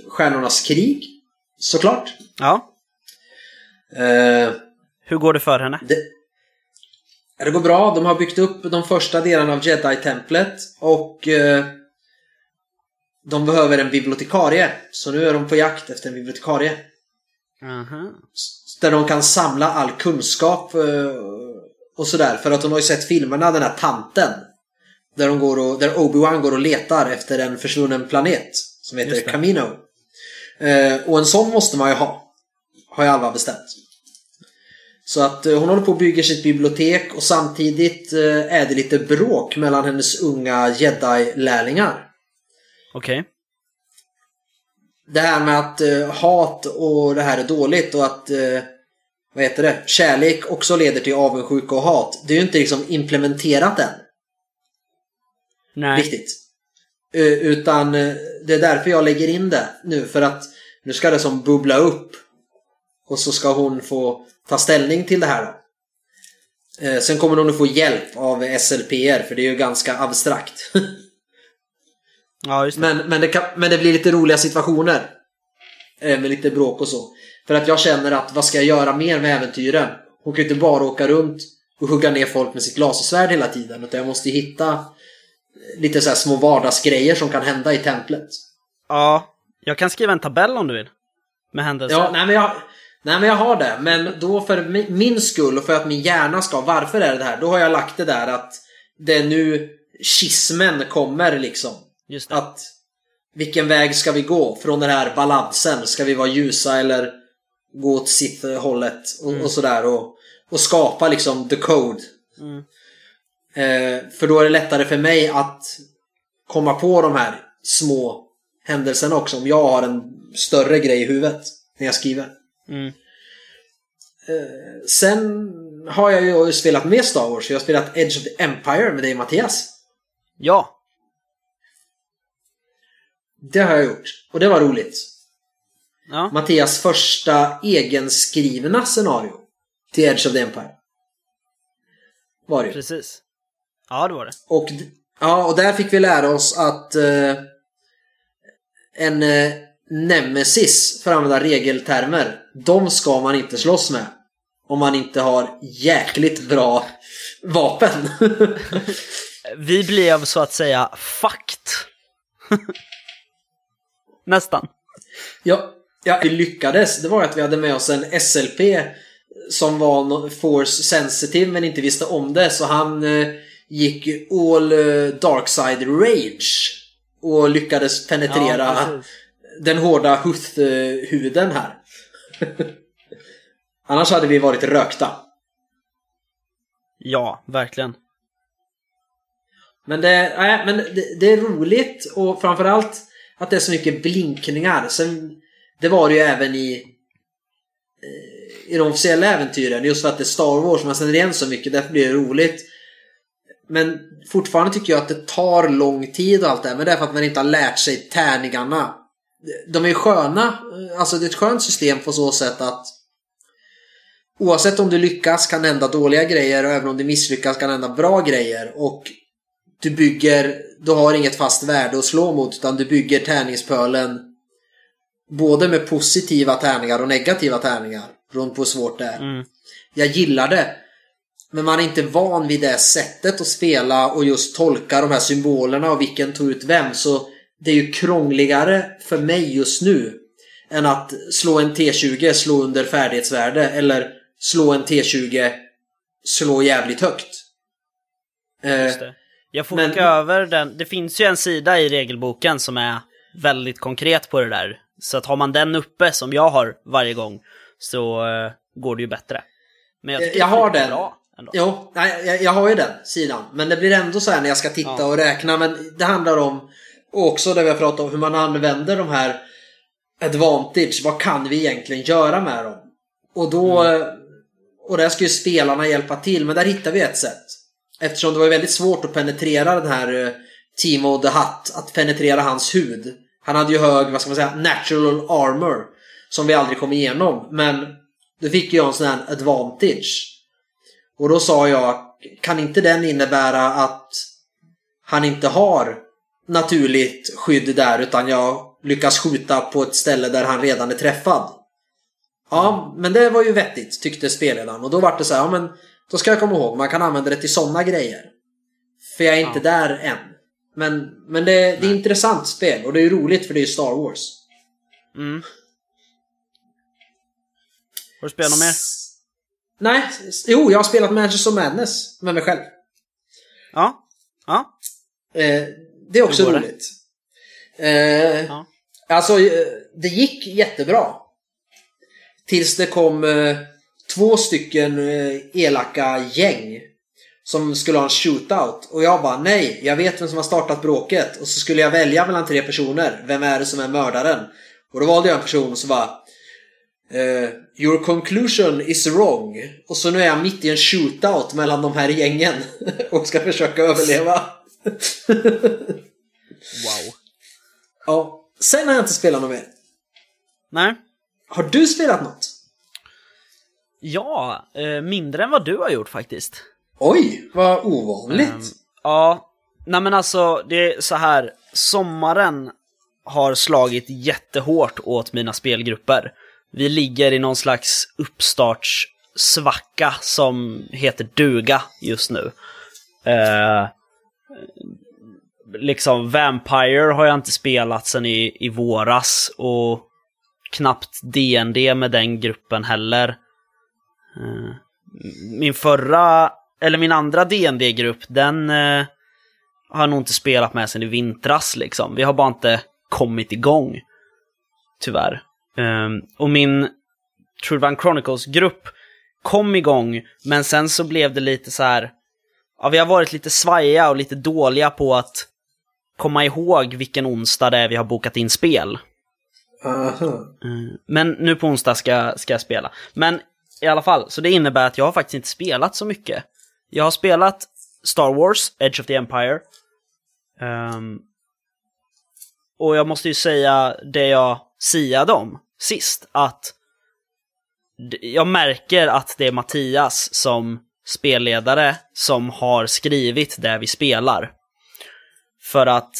S2: Stjärnornas krig. Såklart.
S1: Ja. Hur går det för henne?
S2: Det, det går bra. De har byggt upp de första delarna av Jedi-templet och eh, de behöver en bibliotekarie. Så nu är de på jakt efter en bibliotekarie. S- Där de kan samla all kunskap eh, och sådär. För att hon har ju sett filmerna, den här tanten. Där, de går och, där Obi-Wan går och letar efter en försvunnen planet. Som heter. Camino. Eh, och en sån måste man ju ha. Har ju Alva bestämt. Så att eh, hon håller på och bygger sitt bibliotek och samtidigt eh, är det lite bråk mellan hennes unga jedi-lärlingar.
S1: Okej.
S2: Det här med att eh, hat och det här är dåligt och att vad heter det? Kärlek också leder till avundsjuka och hat. Det är ju inte liksom implementerat än.
S1: Nej.
S2: Riktigt. Utan det är därför jag lägger in det nu för att nu ska det som bubbla upp. Och så ska hon få ta ställning till det här då. Eh, sen kommer hon att få hjälp av SLPR för det är ju ganska abstrakt. *laughs*
S1: Ja, just det.
S2: Men, men, det kan, men det blir lite roliga situationer. Eh, Med lite bråk och så. För att jag känner att vad ska jag göra mer med äventyren? Hon kan ju inte bara åka runt och hugga ner folk med sitt lasersvärd hela tiden. Utan jag måste ju hitta lite så här små vardagsgrejer som kan hända i templet.
S1: Ja, jag kan skriva en tabell om du vill. Med händelser.
S2: Ja, nej men, jag, nej men jag har det. Men då för mi- min skull och för att min hjärna ska, varför är det här? Då har jag lagt det där att det är nu schismen kommer liksom.
S1: Just det.
S2: Att vilken väg ska vi gå från den här balansen? Ska vi vara ljusa eller gå åt sitt hållet och, och sådär och, och skapa liksom the code.
S1: Mm.
S2: Eh, för då är det lättare för mig att komma på de här små händelserna också om jag har en större grej i huvudet när jag skriver.
S1: Mm.
S2: Sen har jag ju spelat med Star Wars. Jag har spelat Edge of the Empire med dig Mattias.
S1: Ja,
S2: Det har jag gjort. Och det var roligt.
S1: ja.
S2: Mattias första egenskrivna scenario till Edge of the Empire. Var det
S1: precis. Ja, det var det.
S2: Och, ja, och där fick vi lära oss att eh, en eh, nemesis, för att använda regeltermer, de ska man inte slåss med. Om man inte har jäkligt bra vapen. *laughs*
S1: Vi blev så att säga fucked. *laughs* Nästan.
S2: ja, ja, vi lyckades. Det var att vi hade med oss en SLP som var force sensitive men inte visste om det. Så han eh, gick all eh, dark side rage. Och lyckades penetrera
S1: Ja.
S2: Den hårda Huth-huden här. *laughs* Annars hade vi varit rökta.
S1: Ja, verkligen.
S2: Men, det, nej, men det, det är roligt och framförallt att det är så mycket blinkningar. Sen, det var det ju även i, eh, i de officiella äventyren. Just för att det är Star Wars, man känner igen så mycket. Därför blir det roligt. Men fortfarande tycker jag att det tar lång tid och allt det här. Men det är för att man inte har lärt sig tärningarna. De är sköna. Alltså det är ett skönt system på så sätt att Oavsett om du lyckas kan hända dåliga grejer och även om du misslyckas kan hända bra grejer. Och du bygger, du har inget fast värde att slå mot utan du bygger tärningspölen både med positiva tärningar och negativa tärningar. Beroende på hur svårt det är.
S1: Mm.
S2: Jag gillar det. Men man är inte van vid det sättet att spela och just tolka de här symbolerna och vilken tog ut vem. Så det är ju krångligare för mig just nu än att slå en T20, slå under färdighetsvärde eller slå en T20, slå jävligt högt. Eh.
S1: Jag får
S2: Men-
S1: över den. Det finns ju en sida i regelboken som är väldigt konkret på det där. Så att har man den uppe, som jag har varje gång, så eh, går det ju bättre. Men jag, tycker
S2: Jag har den.
S1: Bra ändå.
S2: Jo, nej, jag, jag har ju den sidan. Men det blir ändå så här när jag ska titta
S1: Ja.
S2: och räkna. Men det handlar om, och också det vi har pratat om, hur man använder de här advantage. Vad kan vi egentligen göra med dem? Och då, och där ska ju spelarna hjälpa till. Men där hittar vi ett sätt. Eftersom det var väldigt svårt att penetrera den här eh, Timo the Hutt, att penetrera hans hud. Han hade ju hög, vad ska man säga, natural armor. Som vi aldrig kom igenom. Men då fick jag en sån här advantage. Och då sa jag, kan inte den innebära att han inte har naturligt skydd där utan jag lyckas skjuta på ett ställe där han redan är träffad? Ja, men det var ju vettigt tyckte spelledaren och då var det så här, ja men då ska jag komma ihåg, man kan använda det till sådana grejer. För jag är inte där än. Men, men det, det är intressant spel och det är roligt för det är Star Wars.
S1: Mm. Har du spelat något mer?
S2: Nej, jo jag har spelat Manchester Madness med mig själv.
S1: Ja. Ja.
S2: Eh, det är också
S1: det?
S2: roligt. Eh,
S1: Ja.
S2: Alltså, eh, det gick jättebra. Tills det kom eh, två stycken eh, elaka gäng som skulle ha en shootout. Och jag bara nej, jag vet vem som har startat bråket. Och så skulle jag välja mellan tre personer. Vem är det som är mördaren? Och då valde jag en person som bara eh, Your conclusion is wrong. Och så nu är jag mitt i en shootout mellan de här gängen. *laughs* och ska försöka överleva.
S1: Wow.
S2: ja. Sen har jag inte spelat något mer.
S1: Nej.
S2: Har du spelat något?
S1: Ja, eh, mindre än vad du har gjort faktiskt.
S2: Oj, vad ovanligt.
S1: Ehm, ja, nej men alltså det är så här. Sommaren har slagit jättehårt åt mina spelgrupper. Vi ligger i någon slags uppstartssvacka som heter duga just nu. Eh, liksom Vampire har jag inte spelat sen i, i våras och knappt DND med den gruppen heller. Eh, min förra, eller min andra dd grupp den eh, har jag nog inte spelat med sen i vintras liksom. Vi har bara inte kommit igång. Tyvärr. Um, och min Trudvang Chronicles-grupp kom igång, men sen så blev det lite så här. Ja, vi har varit lite svajiga och lite dåliga på att komma ihåg vilken onsdag det är vi har bokat in spel. Mm, Men nu på onsdag ska, ska jag spela. Men i alla fall, så det innebär att jag har faktiskt inte spelat så mycket. Jag har spelat Star Wars, Edge of the Empire. Ehm, och jag måste ju säga det jag siade om sist, att jag märker att det är Mattias som spelledare som har skrivit det vi spelar. För att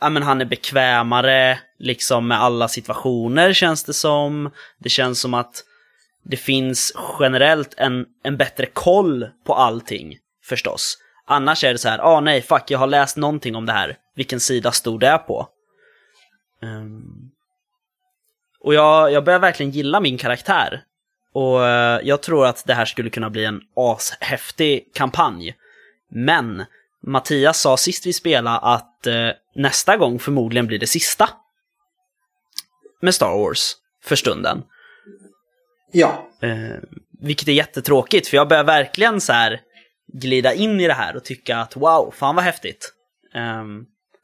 S1: ja, men han är bekvämare liksom med alla situationer känns det som. Det känns som att det finns generellt en, en bättre koll på allting förstås. Annars är det så här, ah nej, fuck, jag har läst någonting om det här. Vilken sida stod det på? Um... och jag, jag börjar verkligen gilla min karaktär. Och eh, jag tror att det här skulle kunna bli en ashäftig kampanj. Men Mattias sa sist vi spelade att eh, nästa gång förmodligen blir det sista. Med Star Wars, för stunden.
S2: Ja.
S1: Eh, vilket är jättetråkigt, för jag börjar verkligen så här glida in i det här och tycka att wow, fan vad häftigt. Ehm,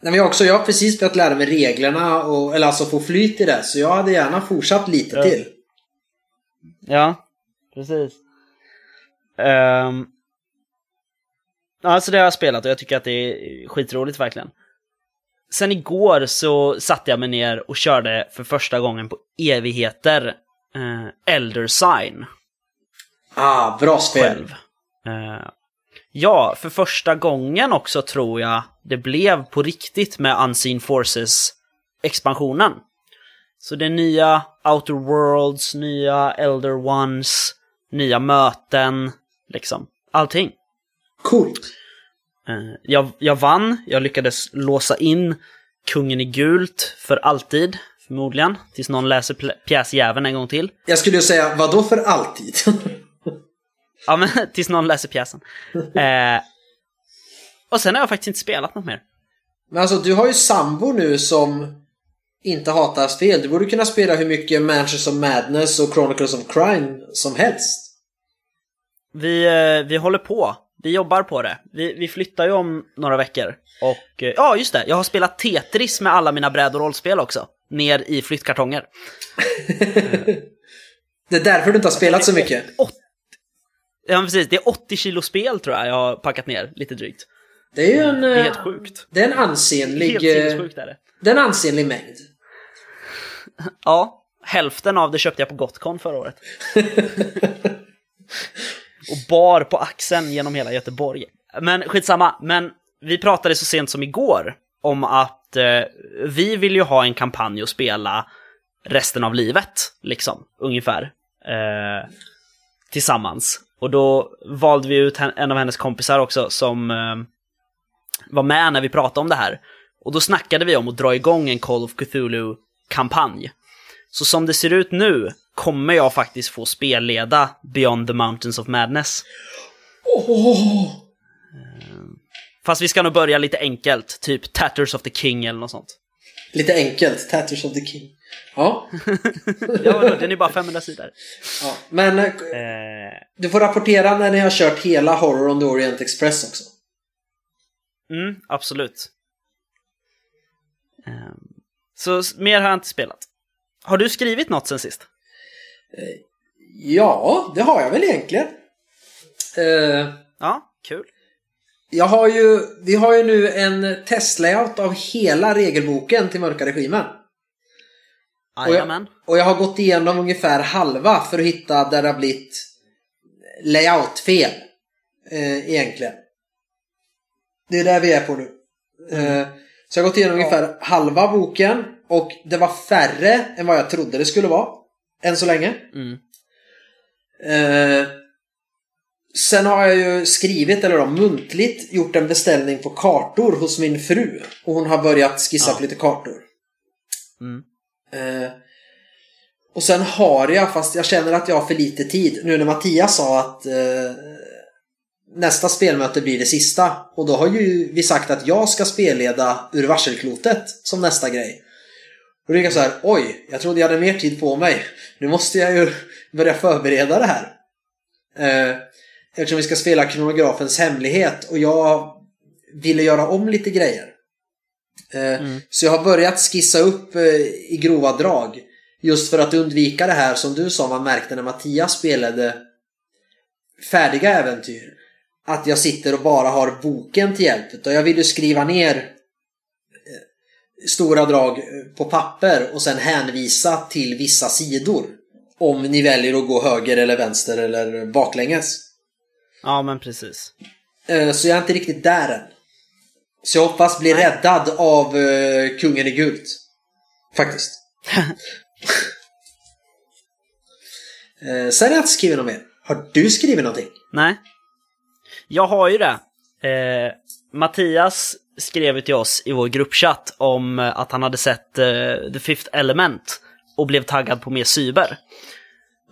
S2: Nej, men jag, också, jag har precis börjat lära mig reglerna, och, eller alltså få flyt i det. Så jag hade gärna fortsatt lite
S1: Ja.
S2: till.
S1: Ja, precis. Um, alltså det har jag spelat och jag tycker att det är skitroligt verkligen. Sen igår så satte jag mig ner och körde för första gången på evigheter uh, Elder Sign
S2: Ah, bra spel.
S1: Eh, ja, för första gången också tror jag det blev på riktigt med Unseen Forces-expansionen. Så det är nya Outer Worlds, nya Elder Ones, nya möten, liksom. Allting.
S2: Coolt.
S1: Eh, jag, jag vann, jag lyckades låsa in kungen i gult för alltid, förmodligen. Tills någon läser pjäsjäveln en gång till.
S2: Jag skulle ju säga, vad då för alltid? *laughs*
S1: Ja, men tills någon läser pjäsen. Eh, och sen har jag faktiskt inte spelat något mer.
S2: men alltså, du har ju sambo nu som inte hatar spel. Du borde kunna spela hur mycket Manchester of Madness och Chronicles of Crime som helst.
S1: vi, eh, vi håller på. Vi jobbar på det. Vi, vi flyttar ju om några veckor. Och eh, ja, just det. Jag har spelat Tetris med alla mina bräd och rollspel också. Ner i flyttkartonger. *laughs*
S2: Det är därför du inte har spelat så mycket.
S1: Ja, precis. Det är 80 kilo spel tror jag jag har packat ner, lite drygt.
S2: Det är ju en...
S1: Det är
S2: eh,
S1: helt sjukt.
S2: Det är en ansenlig...
S1: Helt sinnessjukt är det.
S2: Det är en ansenlig mängd.
S1: Ja, hälften av det köpte jag på Gotcon förra året. *laughs* och bar på axeln genom hela Göteborg. Men skitsamma, men vi pratade så sent som igår om att eh, vi vill ju ha en kampanj och spela resten av livet, liksom, ungefär. Eh, tillsammans. Och då valde vi ut en av hennes kompisar också som eh, var med när vi pratade om det här. Och då snackade vi om att dra igång en Call of Cthulhu-kampanj. Så som det ser ut nu kommer jag faktiskt få spelleda Beyond the Mountains of Madness.
S2: Åh!
S1: Fast vi ska nog börja lite enkelt, typ Tatters of the King eller något sånt.
S2: Lite enkelt. Tatters of the King. Ja. *laughs*
S1: Ja, den är bara 500 sidor.
S2: ja. Men eh,
S1: Eh,
S2: du får rapportera när ni har kört hela Horror on the Orient Express också.
S1: mm, absolut. Eh, så mer har jag inte spelat. Har du skrivit något sen sist?
S2: Ja, det har jag väl egentligen. Eh,
S1: Ja, kul.
S2: jag har ju, vi har ju nu en testlayout av hela regelboken till Mörka Regimen. Och jag, och jag har gått igenom ungefär halva för att hitta där det har blivit layoutfel. Eh, egentligen. Det är där vi är på nu. Eh, så jag har gått igenom ungefär halva boken och det var färre än vad jag trodde det skulle vara. Än så länge.
S1: Mm.
S2: Eh, sen har jag ju skrivit, eller då, muntligt, gjort en beställning på kartor hos min fru. Och hon har börjat skissa
S1: Ja.
S2: på lite kartor.
S1: Mm.
S2: Eh, och sen har jag, fast jag känner att jag har för lite tid. Nu när Mattias sa att eh, nästa spelmöte blir det sista. Och då har ju vi sagt att jag ska spelleda ur varselklotet som nästa grej. Och då jag så här, oj, jag trodde jag hade mer tid på mig. Nu måste jag ju börja förbereda det här. Eh, eftersom vi ska spela kronografens hemlighet och jag ville göra om lite grejer. Eh,
S1: Mm.
S2: Så jag har börjat skissa upp eh, i grova drag. Just för att undvika det här som du sa man märkte när Mattias spelade färdiga äventyr. Att jag sitter och bara har boken till hjälp. Utan jag vill ju skriva ner eh, stora drag på papper och sen hänvisa till vissa sidor. Om ni väljer att gå höger eller vänster eller baklänges.
S1: Ja, men precis.
S2: Eh, Så jag är inte riktigt där än. Så jag hoppas bli räddad av eh, kungen i gult. Faktiskt. *laughs* Sen har jag inte skrivit något mer. Har du skrivit någonting?
S1: Nej. Jag har ju det. Eh, Mattias skrev till oss i vår gruppchatt om eh, att han hade sett eh, The Fifth Element och blev taggad på mer cyber.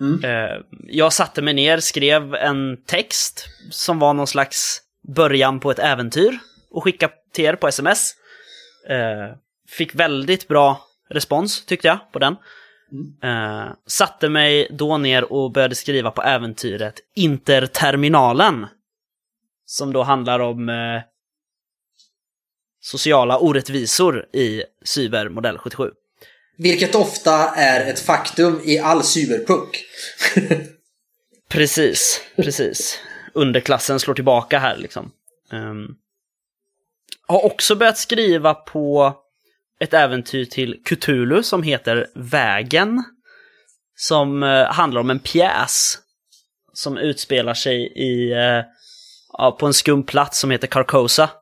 S2: Mm.
S1: Eh, jag satte mig ner, skrev en text som var någon slags början på ett äventyr och skickade till er på sms. Eh, fick väldigt bra respons tyckte jag på den. Eh, satte mig då ner och började skriva på äventyret Interterminalen. Som då handlar om eh, sociala orättvisor i cybermodell 77.
S2: Vilket ofta är ett faktum i all cyberpunk. *laughs*
S1: Precis, precis. Underklassen slår tillbaka här liksom. Ehm, har också börjat skriva på ett äventyr till Cthulhu som heter Vägen. Som eh, handlar om en pjäs som utspelar sig i, eh, ja, på en skum plats som heter Carcosa. *laughs*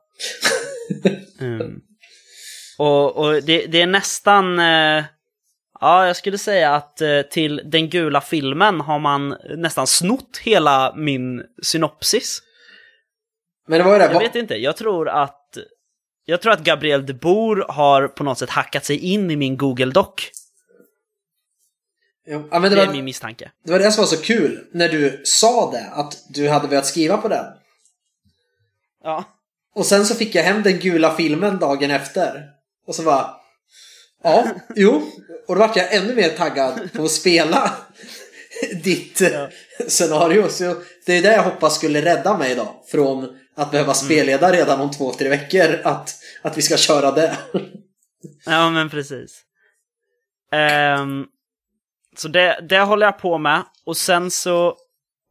S1: Ehm, och och det, det är nästan, eh, ja jag skulle säga att eh, till den gula filmen har man nästan snott hela min synopsis.
S2: Men det var ju det.
S1: Jag vet inte, jag tror att jag tror att Gabriel de Boer har på något sätt hackat sig in i min Google Doc.
S2: Ja, det,
S1: Det är
S2: var,
S1: min misstanke.
S2: det var det som var så kul när du sa det. Att du hade börjat skriva på den.
S1: Ja.
S2: Och sen så fick jag hem den gula filmen dagen efter. Och så bara... Ja, jo. Och då vart jag ännu mer taggad på att spela *laughs* ditt ja. scenario. Så det är det jag hoppas skulle rädda mig då. Från att behöva spelleda redan om två, tre veckor. Att, att vi ska köra det.
S1: ja, men precis. Um, så det, det håller jag på med. Och sen så,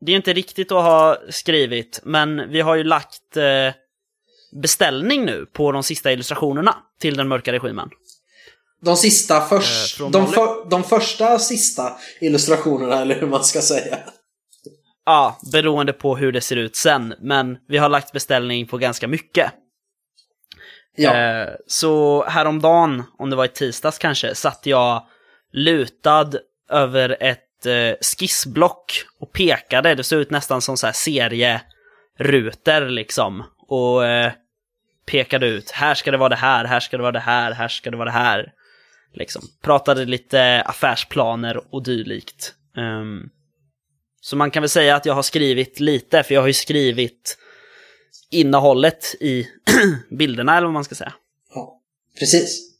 S1: det är inte riktigt att ha skrivit, men vi har ju lagt eh, beställning nu på de sista illustrationerna till den mörka regimen.
S2: De sista först, eh, de, för, de första sista illustrationerna, eller hur man ska säga.
S1: Ja, beroende på hur det ser ut sen, men vi har lagt beställning på ganska mycket. Ja. Eh, så häromdagen, om det var i tisdags kanske, satt jag lutad över ett skissblock och pekade. Det såg ut nästan som så här serierutor liksom. Och eh, pekade ut, här ska det vara det här, här ska det vara det här, här ska det vara det här. Liksom. Pratade lite affärsplaner och dylikt. Um, så man kan väl säga att jag har skrivit lite, för jag har ju skrivit innehållet i *clears throat* bilderna, eller vad man ska säga.
S2: Ja, precis.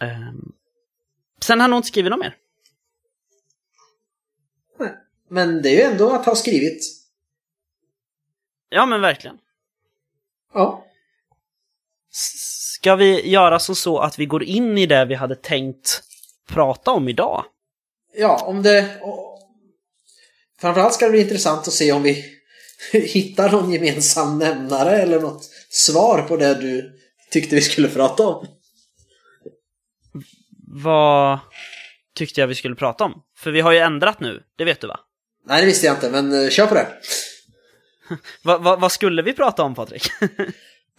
S1: Um, sen har jag nog inte skrivit något mer.
S2: Men det är ju ändå att ha skrivit.
S1: Ja, men verkligen.
S2: Ja.
S1: Ska vi göra som så att vi går in i det vi hade tänkt prata om idag?
S2: Ja, om det... Framförallt ska det bli intressant att se om vi *laughs* hittar någon gemensam nämnare eller något svar på det du tyckte vi skulle prata om.
S1: Vad tyckte jag vi skulle prata om? För vi har ju ändrat nu, det vet du va?
S2: Nej, det visste jag inte, men uh, kör på det.
S1: vad *laughs* va, va skulle vi prata om, Patrik?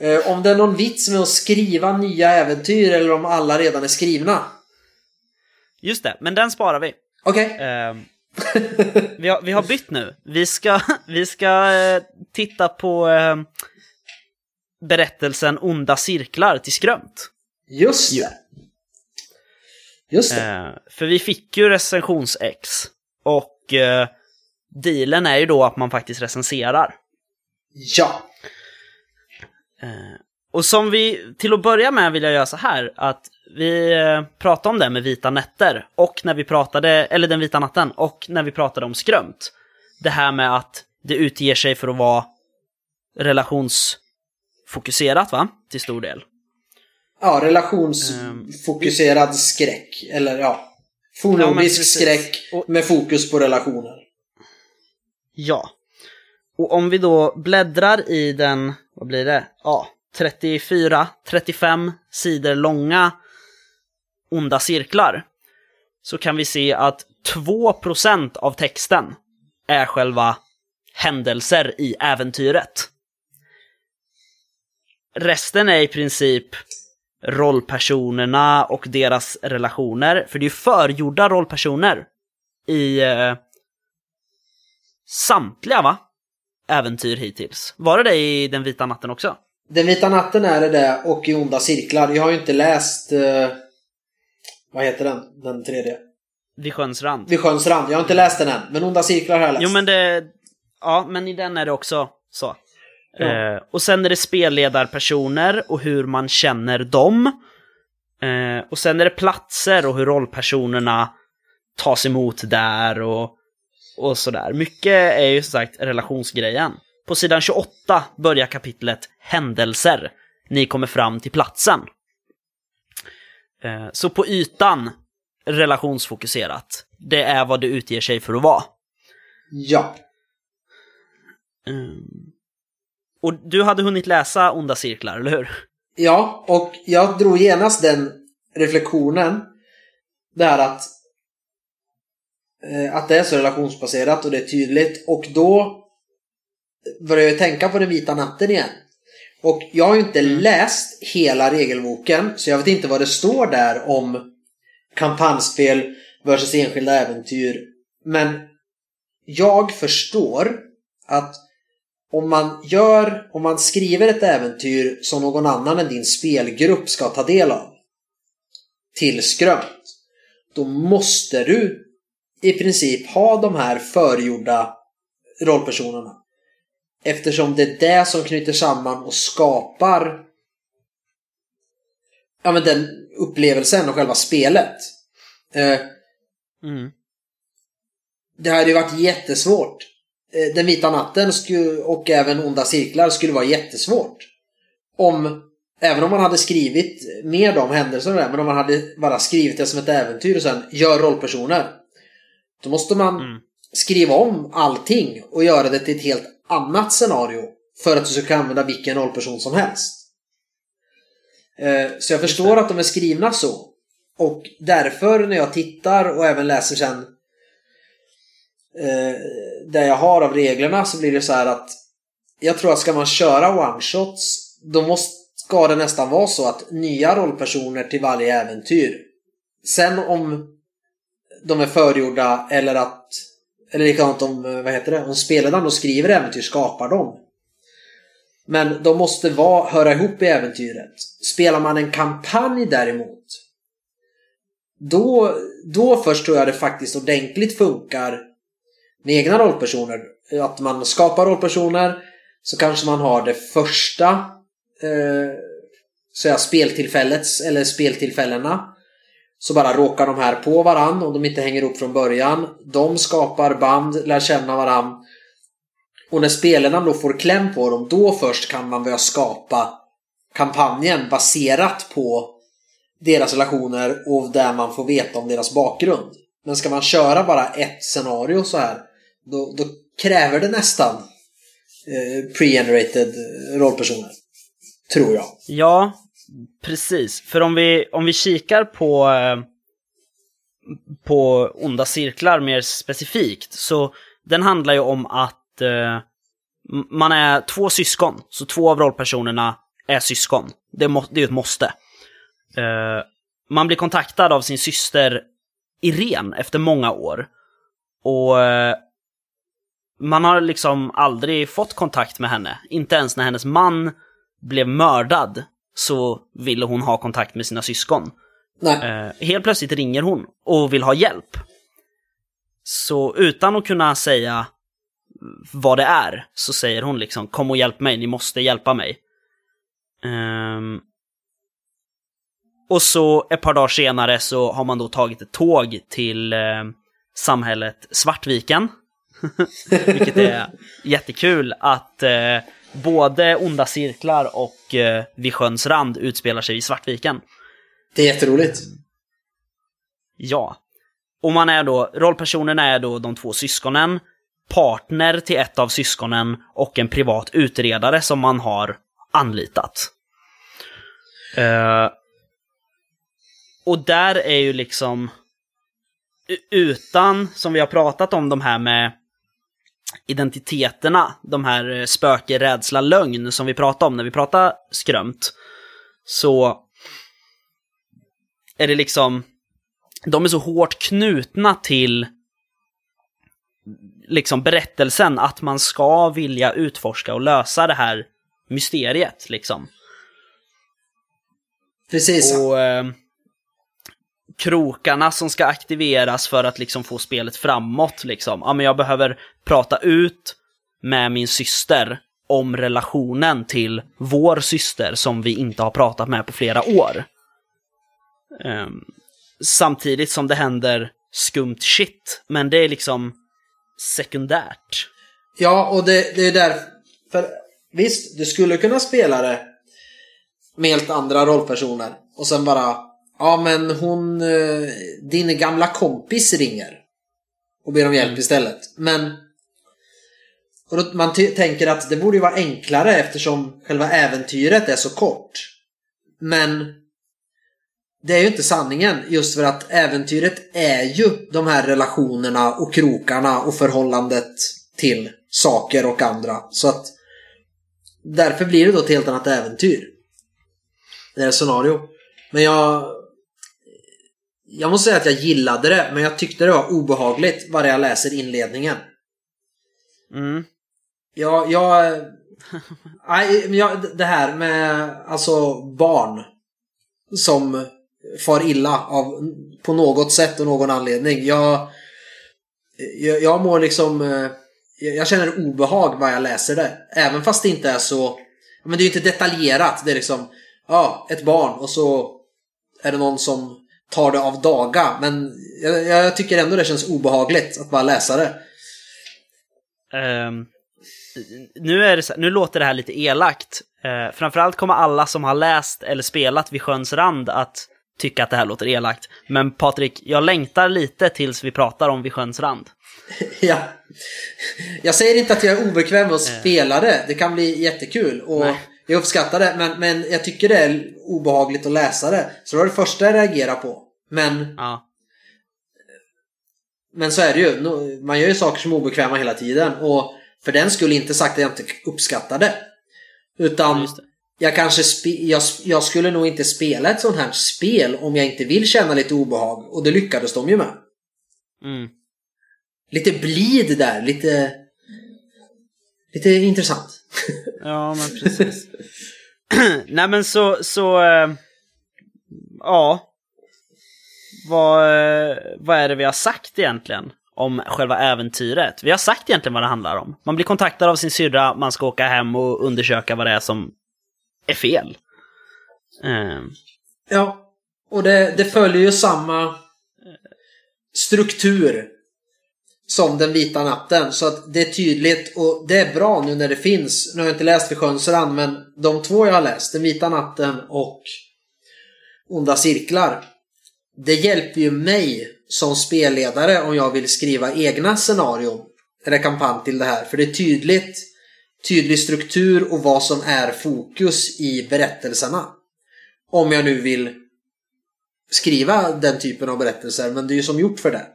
S2: uh, *laughs* om det är någon vits med att skriva nya äventyr eller om alla redan är skrivna.
S1: Just det, men den sparar vi.
S2: Okej. Okay. *laughs* Uh,
S1: vi, har, vi har bytt nu. Vi ska, vi ska uh, titta på uh, berättelsen Onda cirklar till Skrömt.
S2: Just det. Just det.
S1: Eh, för vi fick ju recensions-X. Och eh, dealen är ju då att man faktiskt recenserar.
S2: Ja.
S1: Eh, och som vi, till att börja med vill jag göra så här att vi eh, pratade om det med vita nätter och när vi pratade, eller den vita natten, och när vi pratade om skrömt. Det här med att det utger sig för att vara relationsfokuserat va, till stor del.
S2: Ja, relationsfokuserad um, skräck. Eller ja, fornordisk ja, skräck med fokus på relationer.
S1: Ja. Och om vi då bläddrar i den, vad blir det? Ja, 34, 35 sidor långa onda cirklar. Så kan vi se att 2% av texten är själva händelser i äventyret. Resten är i princip rollpersonerna och deras relationer. För det är ju förgjorda rollpersoner i eh, samtliga va? Äventyr hittills. Var det det i Den vita natten också?
S2: Den vita natten är det det och i Onda cirklar. Jag har ju inte läst... Eh, vad heter den? Den tredje?
S1: Vid sjöns rand.
S2: Vid sjöns rand. Jag har inte läst den än. Men Onda cirklar har jag läst.
S1: Jo men det... Ja, men i den är det också så. Ja. Eh, och sen är det spelledarpersoner och hur man känner dem. Eh, och sen är det platser och hur rollpersonerna tas emot där och, och sådär. Mycket är ju som sagt relationsgrejen. På sidan 28 börjar kapitlet Händelser. Ni kommer fram till platsen. Eh, så på ytan relationsfokuserat. Det är vad det utger sig för att vara.
S2: Ja.
S1: Um, och du hade hunnit läsa Onda cirklar, eller hur?
S2: Ja, och jag drog genast den reflektionen. Det här att att det är så relationsbaserat och det är tydligt. Och då började jag tänka på den vita natten igen. Och jag har ju inte mm. läst hela regelboken så jag vet inte vad det står där om kampanjspel versus enskilda äventyr. Men jag förstår att om man gör, om man skriver ett äventyr som någon annan än din spelgrupp ska ta del av till skrömt. Då måste du i princip ha de här förgjorda rollpersonerna. Eftersom det är det som knyter samman och skapar ja, men den upplevelsen och själva spelet. Eh, mm. det hade ju varit jättesvårt. Eh, Den vita natten sku, och även onda cirklar skulle vara jättesvårt. Om, även om man hade skrivit med de händelserna där, men om man hade bara skrivit det som ett äventyr och sen gör rollpersoner. Då måste man
S1: Mm.
S2: skriva om allting och göra det till ett helt annat scenario. För att du ska kunna använda vilken rollperson som helst. Eh, Så jag förstår att de är skrivna så. Och därför när jag tittar och även läser sen eh, det jag har av reglerna så blir det så här att jag tror att ska man köra one-shots då måste, ska det nästan vara så att nya rollpersoner till varje äventyr. Sen om de är förgjorda eller att eller likadant om, vad heter det, om spelaren då skriver äventyr skapar dem. Men de måste vara, höra ihop i äventyret. Spelar man en kampanj däremot då, då först tror jag det faktiskt ordentligt funkar med egna rollpersoner. Att man skapar rollpersoner så kanske man har det första eh, så jag, speltillfällets eller speltillfällena. Så bara råkar de här på varann om de inte hänger ihop från början. De skapar band, lär känna varann. Och när spelarna då får kläm på dem, då först kan man börja skapa kampanjen baserat på deras relationer och där man får veta om deras bakgrund. Men ska man köra bara ett scenario så här, då, då kräver det nästan eh, pre-generated eh, rollpersoner. Tror jag.
S1: Ja, precis. För om vi, om vi kikar på, eh, på onda cirklar mer specifikt, så den handlar ju om att eh, man är två syskon, så två av rollpersonerna är syskon. Det, må, det är ju ett måste. Eh, man blir kontaktad av sin syster Irene efter många år. Och eh, man har liksom aldrig fått kontakt med henne. Inte ens när hennes man blev mördad så ville hon ha kontakt med sina syskon.
S2: Nej.
S1: Eh, helt plötsligt ringer hon och vill ha hjälp. Så utan att kunna säga vad det är så säger hon liksom kom och hjälp mig, ni måste hjälpa mig. Ehm, och så ett par dagar senare så har man då tagit ett tåg till eh, samhället Svartviken. *laughs* Vilket är jättekul att eh, både Onda Cirklar och eh, Vid sjöns rand utspelar sig i Svartviken.
S2: Det är jätteroligt.
S1: Ja. Och man är då, rollpersonerna är då de två syskonen, partner till ett av syskonen och en privat utredare som man har anlitat. Eh, och där är ju liksom, utan, som vi har pratat om, de här med identiteterna, de här eh, spöke, rädsla, lögn som vi pratade om när vi pratade skrömt, så är det liksom, de är så hårt knutna till liksom berättelsen att man ska vilja utforska och lösa det här mysteriet liksom.
S2: Precis.
S1: Och eh, krokarna som ska aktiveras för att liksom få spelet framåt liksom. Ja men jag behöver prata ut med min syster om relationen till vår syster som vi inte har pratat med på flera år. Um, samtidigt som det händer skumt shit, men det är liksom sekundärt.
S2: Ja, och det, det är där... För visst, du skulle kunna spela det med helt andra rollpersoner. Och sen bara... Ja, men hon... eh, Din gamla kompis ringer. Och ber om hjälp istället. Men... Och då, man tänker att det borde ju vara enklare eftersom själva äventyret är så kort. Men... Det är ju inte sanningen just för att äventyret är ju de här relationerna och krokarna och förhållandet till saker och andra. Så att därför blir det då ett helt annat äventyr. Det här scenario. Men jag... Jag måste säga att jag gillade det, men jag tyckte det var obehagligt bara jag läser inledningen.
S1: Mm.
S2: Jag... jag *laughs* nej, jag, det här med alltså barn som far illa av på något sätt och någon anledning. Jag, jag, jag mår liksom... eh, Jag jag känner obehag när jag läser det. Även fast det inte är så... Men det är ju inte detaljerat. Det är liksom... Ja, ett barn och så är det någon som tar det av daga. Men jag, jag tycker ändå det känns obehagligt att bara läsa det.
S1: Um, nu, är det så, nu låter det här lite elakt. Uh, framförallt kommer alla som har läst eller spelat vid sjöns rand att tycka att det här låter elakt. Men Patrik, jag längtar lite tills vi pratar om vid sjöns rand. *laughs*
S2: ja. Jag säger inte att jag är obekväm med att uh. spela det. Det kan bli jättekul. Och Nej. Jag uppskattar det. Men, men jag tycker det är obehagligt att läsa det. Så det var det första jag reagerade på. Men...
S1: Ja.
S2: Men så är det ju. Man gör ju saker som är obekväma hela tiden. Och för den skulle inte sagt att jag inte uppskattar det. Utan jag kanske jag, jag skulle nog inte spela ett sånt här spel om jag inte vill känna lite obehag. Och det lyckades de ju med.
S1: Mm.
S2: Lite blid där, lite... Lite intressant.
S1: Ja, men precis. *clears throat* Nej men så, så... Äh, ja. Vad, äh, vad är det vi har sagt egentligen? om själva äventyret. Vi har sagt egentligen vad det handlar om. Man blir kontaktad av sin syrra, man ska åka hem och undersöka vad det är som är fel.
S2: Uh. Ja, och det, det följer ju samma struktur som den vita natten. Så att det är tydligt och det är bra nu när det finns. Nu har jag inte läst Vid sjöns men de två jag har läst, Den vita natten och Onda cirklar. Det hjälper ju mig som spelledare om jag vill skriva egna scenarion eller kampanj till det här. För det är tydligt, tydlig struktur och vad som är fokus i berättelserna. Om jag nu vill skriva den typen av berättelser, men det är ju som gjort för det.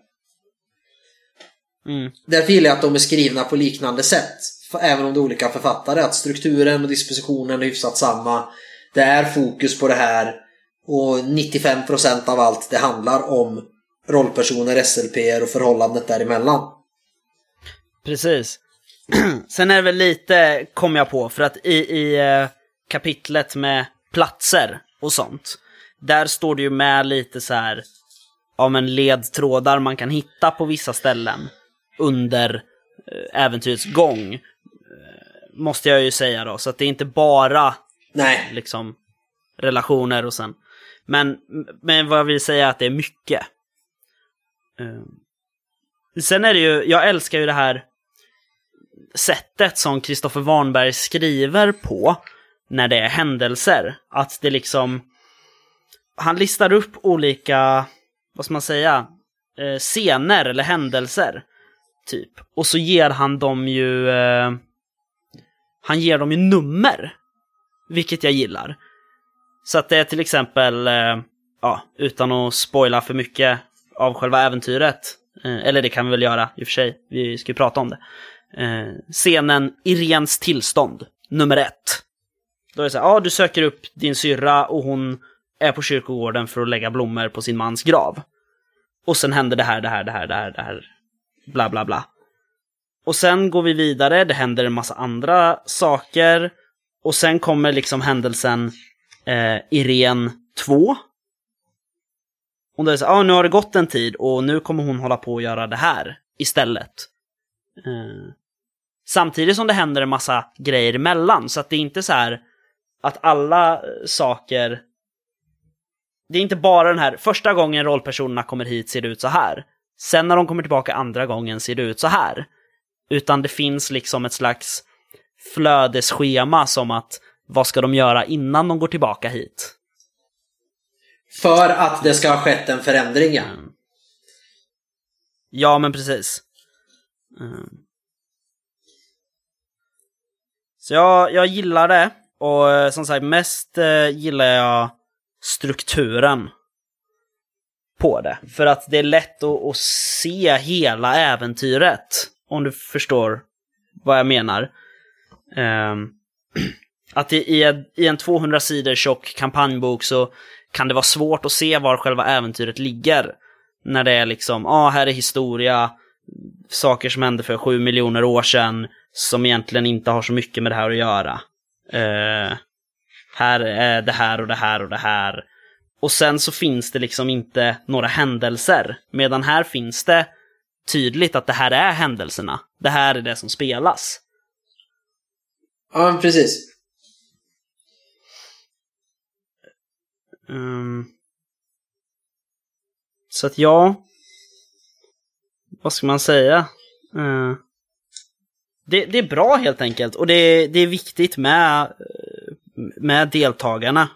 S1: Mm.
S2: Därför gillar jag att de är skrivna på liknande sätt. Även om det är olika författare. Att strukturen och dispositionen är hyfsat samma. Det är fokus på det här. Och 95% av allt det handlar om rollpersoner, SLP och förhållandet däremellan.
S1: Precis. *clears throat* Sen är det väl lite, kom jag på, för att i, i eh, kapitlet med platser och sånt, där står det ju med lite så här, ja men ledtrådar man kan hitta på vissa ställen under eh, äventyrets gång. Eh, måste jag ju säga då, så att det är inte bara
S2: Nej.
S1: liksom relationer och sen. Men, men vad jag vill säga är att det är mycket. Ehm, sen är det ju, jag älskar ju det här sättet som Kristoffer Warnberg skriver på när det är händelser. Att det liksom, han listar upp olika, vad ska man säga, eh, scener eller händelser. Typ. Och så ger han dem ju, eh, han ger dem ju nummer. Vilket jag gillar. Så att det är till exempel, eh, ja, utan att spoila för mycket, av själva äventyret. Eh, eller det kan vi väl göra i och för sig, vi ska ju prata om det. Eh, scenen Irens tillstånd, nummer ett. Då är det så här, ja du söker upp din syrra och hon är på kyrkogården för att lägga blommor på sin mans grav. Och sen händer det här, det här, det här, det här, det här. Bla, bla, bla. Och sen går vi vidare, det händer en massa andra saker. Och sen kommer liksom händelsen eh, Irene 2. Och då är det så ah, nu har det gått en tid och nu kommer hon hålla på att göra det här istället. Eh, samtidigt som det händer en massa grejer emellan, så att det är inte så här att alla saker... Det är inte bara den här, första gången rollpersonerna kommer hit ser det ut så här. Sen när de kommer tillbaka andra gången ser det ut så här. Utan det finns liksom ett slags flödesschema som att vad ska de göra innan de går tillbaka hit?
S2: För att det ska ha skett en förändring, ja. Mm.
S1: Ja, men precis. Mm. Så jag, jag gillar det. Och eh, som sagt, mest eh, gillar jag strukturen på det. För att det är lätt att, att, se hela äventyret. Om du förstår vad jag menar. Um, *clears throat* att i, i, i en 200 sidor tjock kampanjbok så kan det vara svårt att se var själva äventyret ligger. När det är liksom, ja, ah, här är historia, saker som hände för sju miljoner år sedan, som egentligen inte har så mycket med det här att göra. Uh, här är det här och det här och det här. Och sen så finns det liksom inte några händelser. Medan här finns det tydligt att det här är händelserna. Det här är det som spelas.
S2: Ja, precis.
S1: Um, Så att ja, vad ska man säga? Uh, det, det, är bra helt enkelt och det, det är viktigt med, med deltagarna.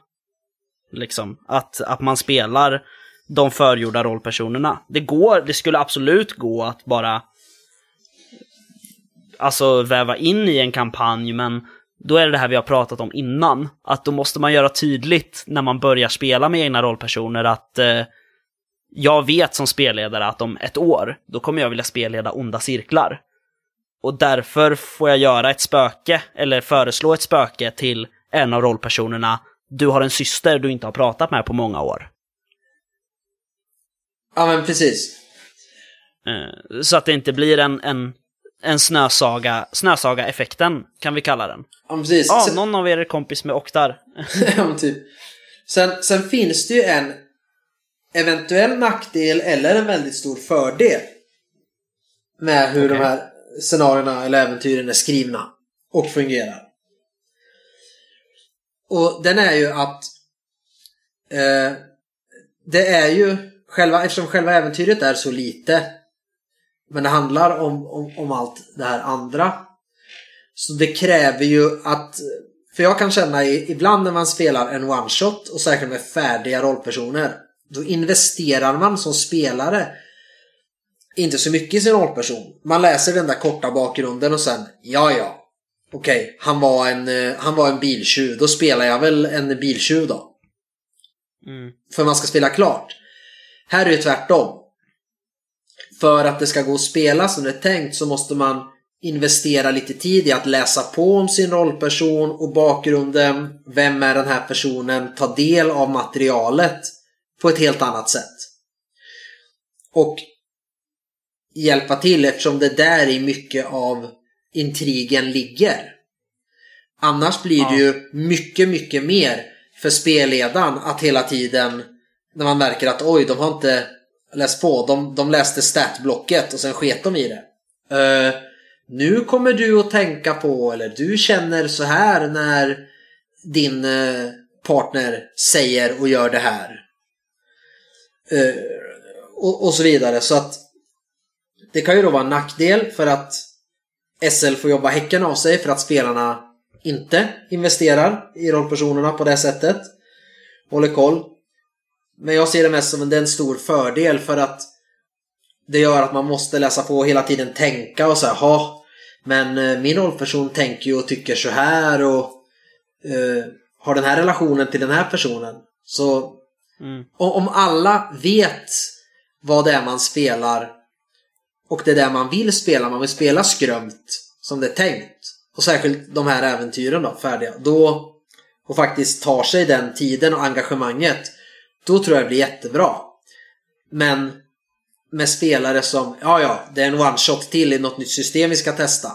S1: Liksom, att, att man spelar de förgjorda rollpersonerna. Det går, det skulle absolut gå att bara alltså väva in i en kampanj, men då är det det här vi har pratat om innan. Att då måste man göra tydligt när man börjar spela med egna rollpersoner att eh, jag vet som spelledare att om ett år, då kommer jag vilja spelleda onda cirklar. Och därför får jag göra ett spöke, eller föreslå ett spöke till en av rollpersonerna. Du har en syster du inte har pratat med på många år.
S2: Ja, men precis.
S1: Eh, så att det inte blir en, en, en snösaga, snösaga-effekten, kan vi kalla den.
S2: Ja, precis.
S1: Ja,
S2: Sen-
S1: någon av er är kompis med Oktar. *laughs*
S2: ja, men typ. Sen, sen finns det ju en eventuell nackdel eller en väldigt stor fördel med hur
S1: Okej.
S2: de här scenarierna eller äventyren är skrivna och fungerar. Och den är ju att eh, det är ju själva, eftersom själva äventyret är så lite men det handlar om, om, om allt det här andra så det kräver ju att för jag kan känna i, ibland när man spelar en one shot och särskilt med färdiga rollpersoner. Då investerar man som spelare inte så mycket i sin rollperson. Man läser den där korta bakgrunden och sen, ja ja. Okej, han, var en, eh, han var en biltjuv. Då spelar jag väl en biltjuv då.
S1: Mm.
S2: För man ska spela klart. Här är det tvärtom. För att det ska gå att spela som det är tänkt så måste man investera lite tid i att läsa på om sin rollperson och bakgrunden. Vem är den här personen? Ta del av materialet på ett helt annat sätt. Och hjälpa till eftersom det där i mycket av intrigen ligger. Annars blir det ju mycket, mycket mer för spelledaren att hela tiden när man märker att oj, de har inte läst på. De, de läste statblocket och sen sket de i det. Eh, nu kommer du att tänka på, eller du känner så här när din eh, partner säger och gör det här. Eh, och, och så vidare. Så att det kan ju då vara en nackdel för att SL får jobba häcken av sig för att spelarna inte investerar i rollpersonerna på det sättet. Håller koll. Men jag ser det mest som en, det en stor fördel för att det gör att man måste läsa på och hela tiden tänka och så här, ha men eh, min rollperson tänker ju och tycker så här och eh, har den här relationen till den här personen. Så
S1: Mm.
S2: om alla vet vad det är man spelar och det är där man vill spela, man vill spela skrömt som det är tänkt och särskilt de här äventyren då, färdiga, då och faktiskt tar sig den tiden och engagemanget då tror jag det blir jättebra. Men med spelare som, ja ja, det är en one shot till i något nytt system vi ska testa.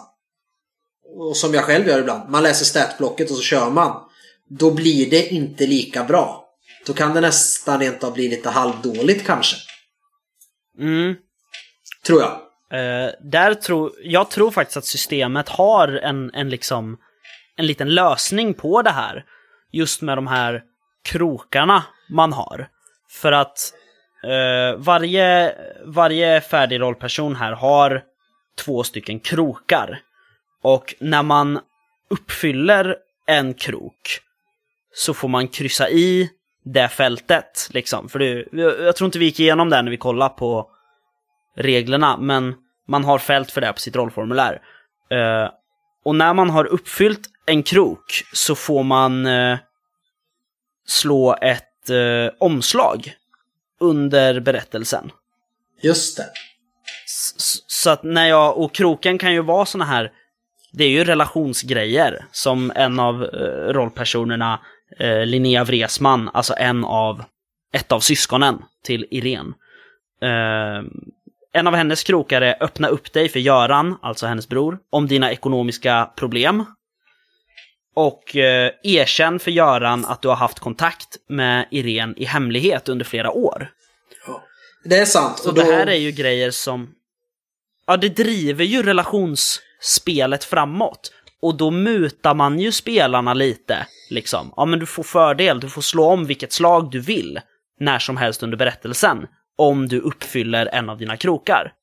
S2: Och som jag själv gör ibland. Man läser statblocket och så kör man. Då blir det inte lika bra. Då kan det nästan rent av bli lite halvdåligt kanske.
S1: Mm.
S2: Tror jag.
S1: Uh, där tror, jag tror faktiskt att systemet har en, en, liksom, en liten lösning på det här. Just med de här krokarna man har. För att uh, varje, varje färdig rollperson här har två stycken krokar. Och när man uppfyller en krok så får man kryssa i det fältet. Liksom. För det, jag, jag tror inte vi gick igenom det när vi kollade på reglerna, men man har fält för det på sitt rollformulär. Eh, och när man har uppfyllt en krok så får man eh, slå ett eh, omslag under berättelsen.
S2: Just det.
S1: S- Så att när jag, och kroken kan ju vara såna här, det är ju relationsgrejer som en av eh, rollpersonerna, eh, Linnea Wresman, alltså en av, ett av syskonen till Irene. En av hennes krokar är öppna upp dig för Göran, alltså hennes bror, om dina ekonomiska problem. Och eh, erkänn för Göran att du har haft kontakt med Irene i hemlighet under flera år.
S2: Det är sant.
S1: Så
S2: och då,
S1: det här är ju grejer som... Ja, det driver ju relationsspelet framåt. Och då mutar man ju spelarna lite, liksom. Ja, men du får fördel, du får slå om vilket slag du vill, när som helst under berättelsen. Om du uppfyller en av dina krokar.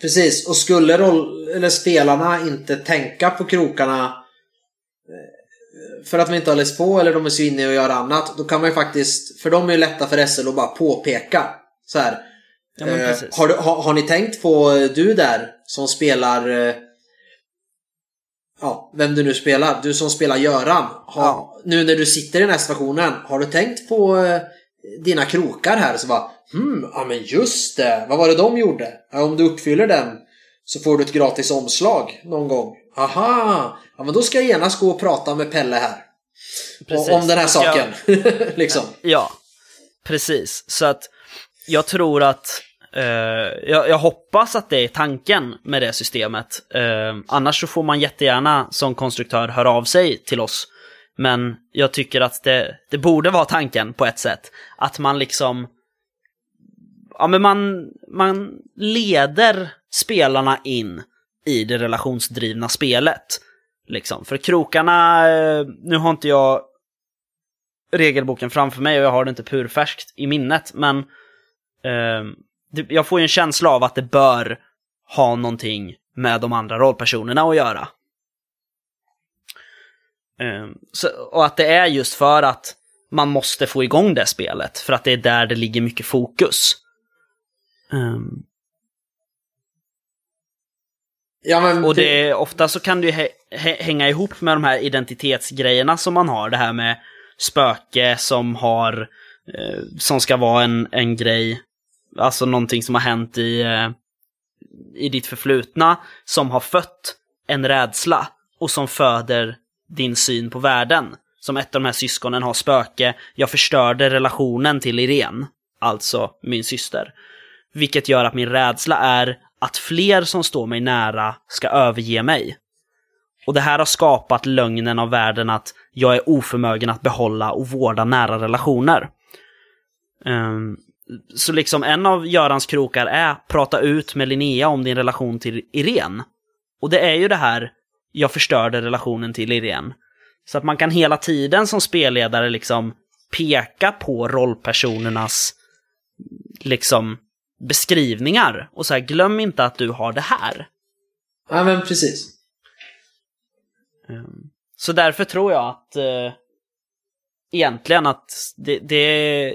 S2: Precis, och skulle roll, eller spelarna inte tänka på krokarna eh, för att de inte har läst på eller de är så inne och gör annat. Då kan man ju faktiskt, för de är ju lätta för SL att bara påpeka. Så här.
S1: Ja, men
S2: eh, har, du, har, har ni tänkt på eh, du där som spelar eh, Ja, vem du nu spelar. Du som spelar Göran. Har,
S1: Ja.
S2: Nu när du sitter i den här situationen. Har du tänkt på eh, dina krokar här? Så bara, hmm, ja men just det. Vad var det de gjorde? Ja, om du uppfyller den så får du ett gratis omslag någon gång. Aha! Ja men då ska jag genast gå och prata med Pelle här.
S1: Precis.
S2: Om den här saken. *laughs* liksom.
S1: Ja, precis. Så att jag tror att eh, jag, jag hoppas att det är tanken med det systemet. Eh, annars så får man jättegärna som konstruktör höra av sig till oss. Men jag tycker att det, det borde vara tanken på ett sätt. Att man liksom... Ja, men man, man leder spelarna in i det relationsdrivna spelet. Liksom. För krokarna, eh, nu har inte jag regelboken framför mig och jag har det inte purfärskt i minnet, men eh, jag får ju en känsla av att det bör ha någonting med de andra rollpersonerna att göra. Eh, så, och att det är just för att man måste få igång det spelet, för att det är där det ligger mycket fokus. Eh,
S2: Ja, men
S1: och det, ofta så kan det ju hä- hä- hänga ihop med de här identitetsgrejerna som man har. Det här med spöke som har, eh, som ska vara en, en grej, alltså någonting som har hänt i, eh, i ditt förflutna, som har fött en rädsla och som föder din syn på världen. Som ett av de här syskonen har spöke, jag förstörde relationen till Irene, alltså min syster. Vilket gör att min rädsla är att fler som står mig nära ska överge mig. Och det här har skapat lögnen av världen att jag är oförmögen att behålla och vårda nära relationer. Um, så liksom en av Görans krokar är prata ut med Linnea om din relation till Irene. Och det är ju det här, jag förstörde relationen till Irene. Så att man kan hela tiden som spelledare liksom peka på rollpersonernas liksom beskrivningar och så här, glöm inte att du har det här.
S2: Ja, men precis.
S1: Ehm, Så därför tror jag att eh, egentligen att det, det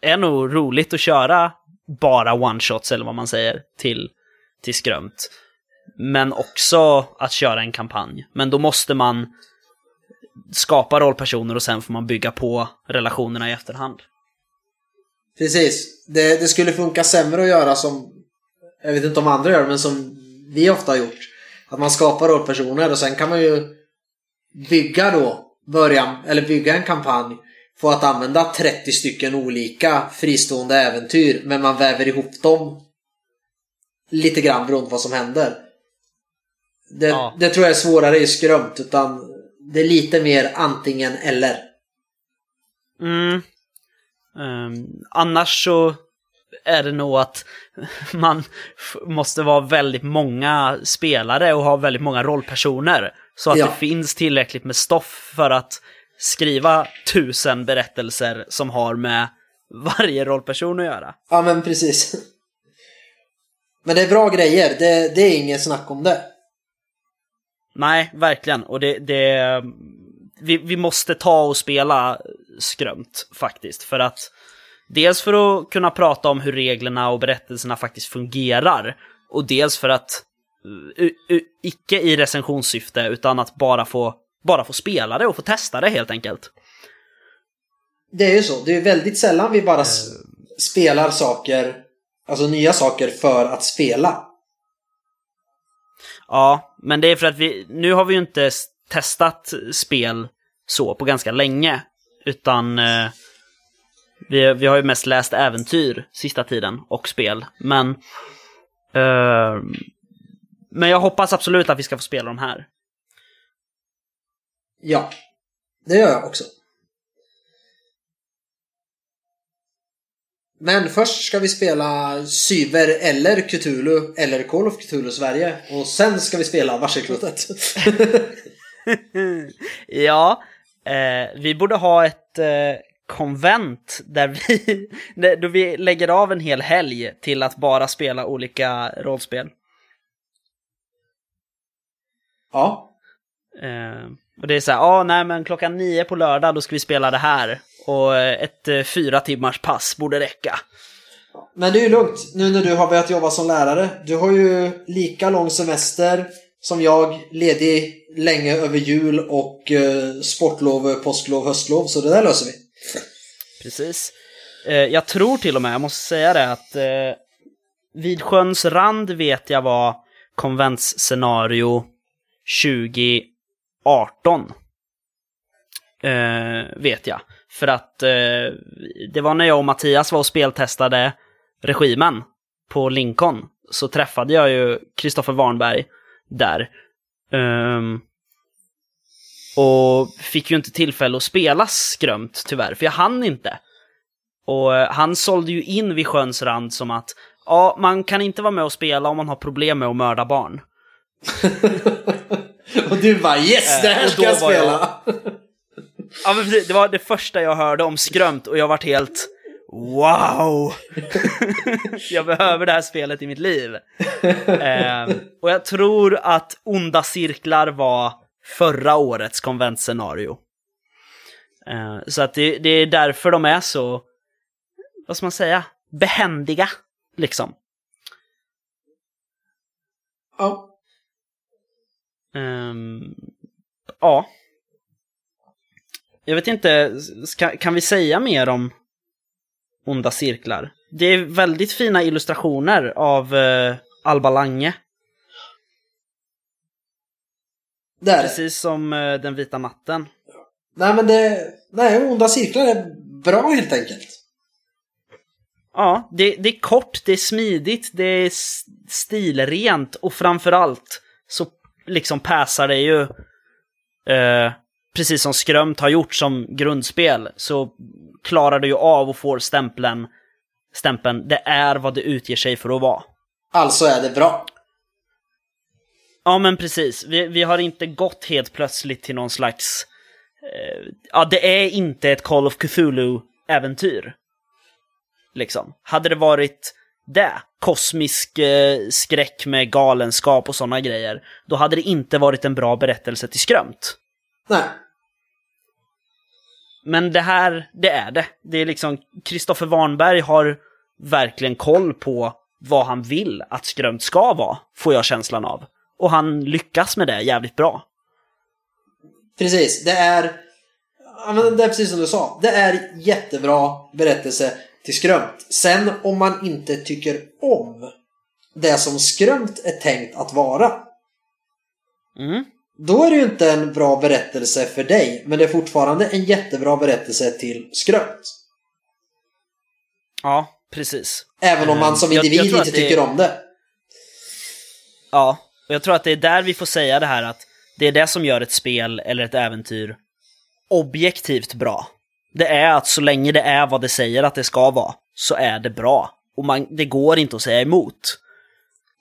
S1: är nog roligt att köra bara one-shots eller vad man säger till, till Skrömt. Men också att köra en kampanj. Men då måste man skapa rollpersoner och sen får man bygga på relationerna i efterhand.
S2: Precis. Det, det skulle funka sämre att göra som, jag vet inte om andra gör men som vi ofta har gjort. Att man skapar rollpersoner och sen kan man ju bygga då, börja, eller bygga en kampanj på att använda 30 stycken olika fristående äventyr men man väver ihop dem lite grann beroende på vad som händer. Det,
S1: Ja.
S2: det tror jag är svårare i skrömt utan det är lite mer antingen eller.
S1: Mm. Ehm, annars så är det nog att *laughs* man måste vara väldigt många spelare och ha väldigt många rollpersoner. Så att
S2: Ja.
S1: det finns tillräckligt med stoff för att skriva tusen berättelser som har med *laughs* varje rollperson att göra.
S2: Ja men precis. *laughs* Men det är bra grejer, det, det är inget snack om det.
S1: Nej, verkligen. Och det... det vi, vi måste ta och spela skrömt faktiskt. För att dels för att kunna prata om hur reglerna och berättelserna faktiskt fungerar. Och dels för att, uh, uh, icke i recensionssyfte, utan att bara få, bara få spela det och få testa det helt enkelt.
S2: Det är ju så, det är väldigt sällan vi bara s- spelar saker, alltså nya saker för att spela.
S1: Ja, men det är för att vi, nu har vi ju inte testat spel så på ganska länge. Utan eh, vi, vi har ju mest läst äventyr sista tiden och spel. Men, eh, men jag hoppas absolut att vi ska få spela de här.
S2: Ja, det gör jag också. Men först ska vi spela Syver eller Cthulhu eller Call of Cthulhu Sverige och sen ska vi spela Varselklotet. *laughs*
S1: ja, eh, vi borde ha ett eh, konvent där vi, *laughs* då vi lägger av en hel helg till att bara spela olika rollspel.
S2: Ja.
S1: Eh, och det är så här, ja ah, nej men klockan nio på lördag då ska vi spela det här. Och ett eh, fyra timmars pass borde räcka.
S2: Men det är ju lugnt nu när du har börjat jobba som lärare. Du har ju lika lång semester som jag, ledig länge över jul och eh, sportlov, påsklov, höstlov. Så det där löser vi.
S1: Precis. Eh, jag tror till och med, jag måste säga det, att eh, vid sjöns rand vet jag var konventsscenario 2018. Eh, vet jag. För att eh, det var när jag och Mattias var och speltestade regimen på Lincoln. Så träffade jag ju Kristoffer Warnberg där. Um, och fick ju inte tillfälle att spela skrömt tyvärr, för jag hann inte. Och eh, han sålde ju in vid sjöns rand som att ja, man kan inte vara med och spela om man har problem med att mörda barn. *laughs*
S2: och du bara yes, det här ska jag spela! Jag...
S1: ja, men precis, det var det första jag hörde om skrömt och jag vart helt Wow! *laughs* jag behöver det här spelet i mitt liv. Eh, och jag tror att Onda Cirklar var förra årets konventscenario. Eh, så att det, det, är därför de är så, vad ska man säga, behändiga, liksom.
S2: Ja.
S1: Um, ja. Jag vet inte, ska, kan vi säga mer om onda cirklar. Det är väldigt fina illustrationer av uh, Alba Lange.
S2: Där.
S1: Precis som uh, Den vita natten.
S2: Nej men det, nej onda cirklar är bra helt enkelt.
S1: Ja, det, det är kort, det är smidigt, det är stilrent och framförallt så liksom passar det ju uh, precis som Skrömt har gjort som grundspel, så klarar du ju av och får stämpeln, stämpeln, det är vad det utger sig för att vara.
S2: Alltså är det bra.
S1: Ja, men precis. Vi, vi har inte gått helt plötsligt till någon slags... Eh, ja, det är inte ett Call of Cthulhu-äventyr. Liksom. Hade det varit det, kosmisk eh, skräck med galenskap och sådana grejer, då hade det inte varit en bra berättelse till skrömt.
S2: Nej.
S1: Men det här, det är det. Det är liksom, Kristoffer Warnberg har verkligen koll på vad han vill att skrömt ska vara, får jag känslan av. Och han lyckas med det jävligt bra.
S2: Precis, det är... det är precis som du sa. Det är jättebra berättelse till skrömt. Sen om man inte tycker om det som skrömt är tänkt att vara.
S1: Mm.
S2: Då är det ju inte en bra berättelse för dig, men det är fortfarande en jättebra berättelse till skrönt.
S1: Ja, precis.
S2: Även om man som individ jag, jag inte tycker är... om det.
S1: Ja, och jag tror att det är där vi får säga det här att det är det som gör ett spel eller ett äventyr objektivt bra. Det är att så länge det är vad det säger att det ska vara, så är det bra. Och man, det går inte att säga emot.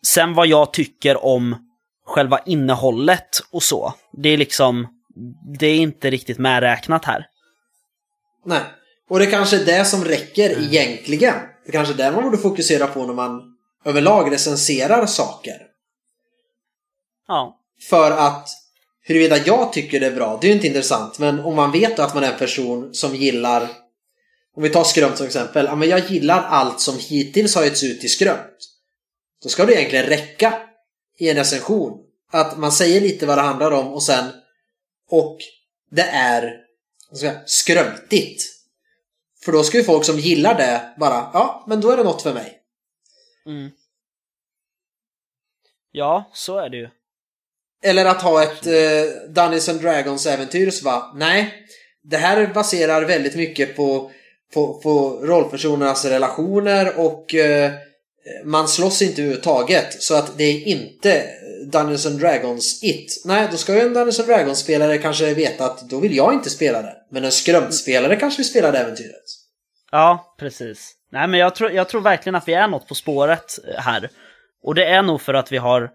S1: Sen vad jag tycker om själva innehållet och så. Det är liksom, det är inte riktigt medräknat här.
S2: Nej, och det är kanske är det som räcker mm. egentligen. Det är kanske är det man borde fokusera på när man överlag recenserar saker.
S1: Ja.
S2: För att huruvida jag tycker det är bra, det är ju inte intressant. Men om man vet att man är en person som gillar om vi tar skrömt som exempel. Ja, men jag gillar allt som hittills har getts ut i skrömt. Då ska det egentligen räcka i en recension. Att man säger lite vad det handlar om och sen och det är säga, skrömtigt. För då ska ju folk som gillar det bara, ja, men då är det något för mig.
S1: Mm. Ja, så är det ju.
S2: Eller att ha ett eh, Dungeons and Dragons äventyr så bara, nej. Det här baserar väldigt mycket på, på, på rollpersonernas relationer och eh, man slåss inte överhuvudtaget. Så att det är inte Dungeons and Dragons It. Nej, då ska ju en Dungeons and Dragons-spelare kanske veta att då vill jag inte spela det. Men en skrömtspelare kanske vill spela det äventyret.
S1: Ja, precis. Nej, men jag tror, jag tror verkligen att vi är något på spåret här. Och det är nog för att vi har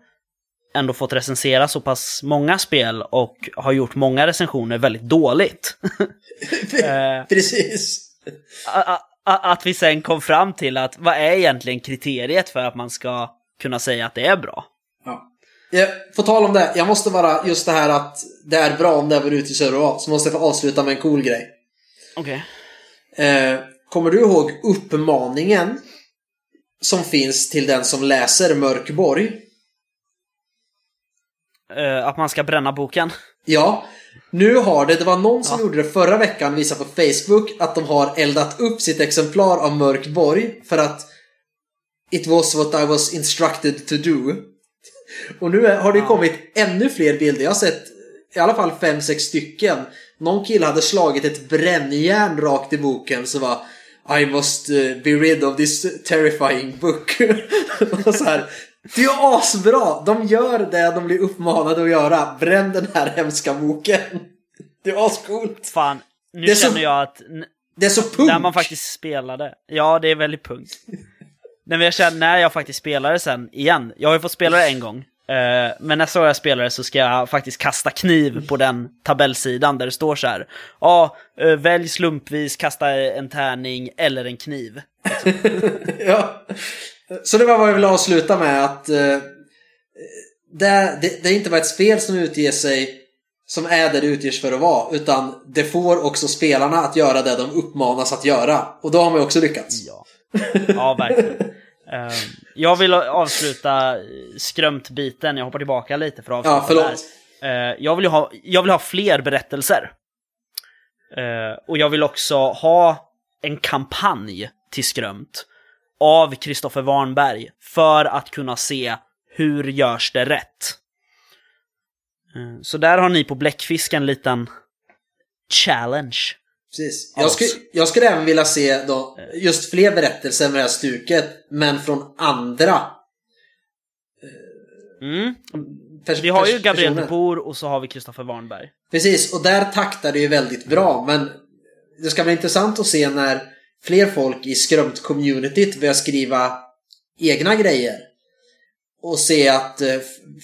S1: ändå fått recensera så pass många spel och har gjort många recensioner väldigt dåligt. *laughs* *laughs* Eh,
S2: Precis.
S1: Att vi sen kom fram till att vad är egentligen kriteriet för att man ska kunna säga att det är bra?
S2: Ja. På tal om det, jag måste bara, just det här att det är bra om det är ute i server så måste jag få avsluta med en cool grej.
S1: Okej.
S2: Eh, kommer du ihåg uppmaningen som finns till den som läser Mörkborg?
S1: Eh, att man ska bränna boken?
S2: Ja, nu har det, det var någon som
S1: Ja.
S2: gjorde det förra veckan, visade på Facebook att de har eldat upp sitt exemplar av Mörkborg för att It was what I was instructed to do. Och nu har det kommit ännu fler bilder. Jag har sett i alla fall fem sex stycken. Någon kille hade slagit ett brännjärn rakt i boken så var I must eh, be rid of this terrifying book. *laughs* Och så här, det är ju asbra! De gör det de blir uppmanade att göra. Bränn den här hemska boken. Det är ascoolt.
S1: Fan, nu
S2: Det är så-
S1: känner jag att
S2: Det är så punkt.
S1: när man faktiskt spelade, ja det är väldigt punkt. Nej, men jag känner när jag faktiskt spelar det sen igen, jag har ju fått spela det en gång. eh, men nästa gång jag spelar det så ska jag faktiskt kasta kniv på den tabellsidan där det står så här. Ja, eh, välj slumpvis, kasta en tärning eller en kniv. *laughs*
S2: ja. Så det var vad jag ville avsluta med att eh, det, det, det är inte bara ett spel som utger sig som är det det utges för att vara utan det får också spelarna att göra det de uppmanas att göra och då har man ju också lyckats.
S1: Ja, ja verkligen. Eh, jag vill avsluta skrömt-biten, jag hoppar tillbaka lite för att avsluta
S2: Ja, förlåt.
S1: där. Eh, jag, vill ha, jag vill ha fler berättelser. Eh, och jag vill också ha en kampanj till Skrömt av Kristoffer Warnberg för att kunna se hur görs det rätt. Eh, så där har ni på Bläckfisk en liten challenge.
S2: Precis. Jag, skulle, jag skulle även vilja se då, just fler berättelser med det här stuket men från andra
S1: Mm.
S2: pers-
S1: Vi har ju Gabriel
S2: personer.
S1: de Boer och så har vi Kristoffer Warnberg.
S2: Precis, och där taktar det ju väldigt bra. Men det ska bli intressant att se när fler folk i skrömt-communityt börjar skriva egna grejer. Och se att eh,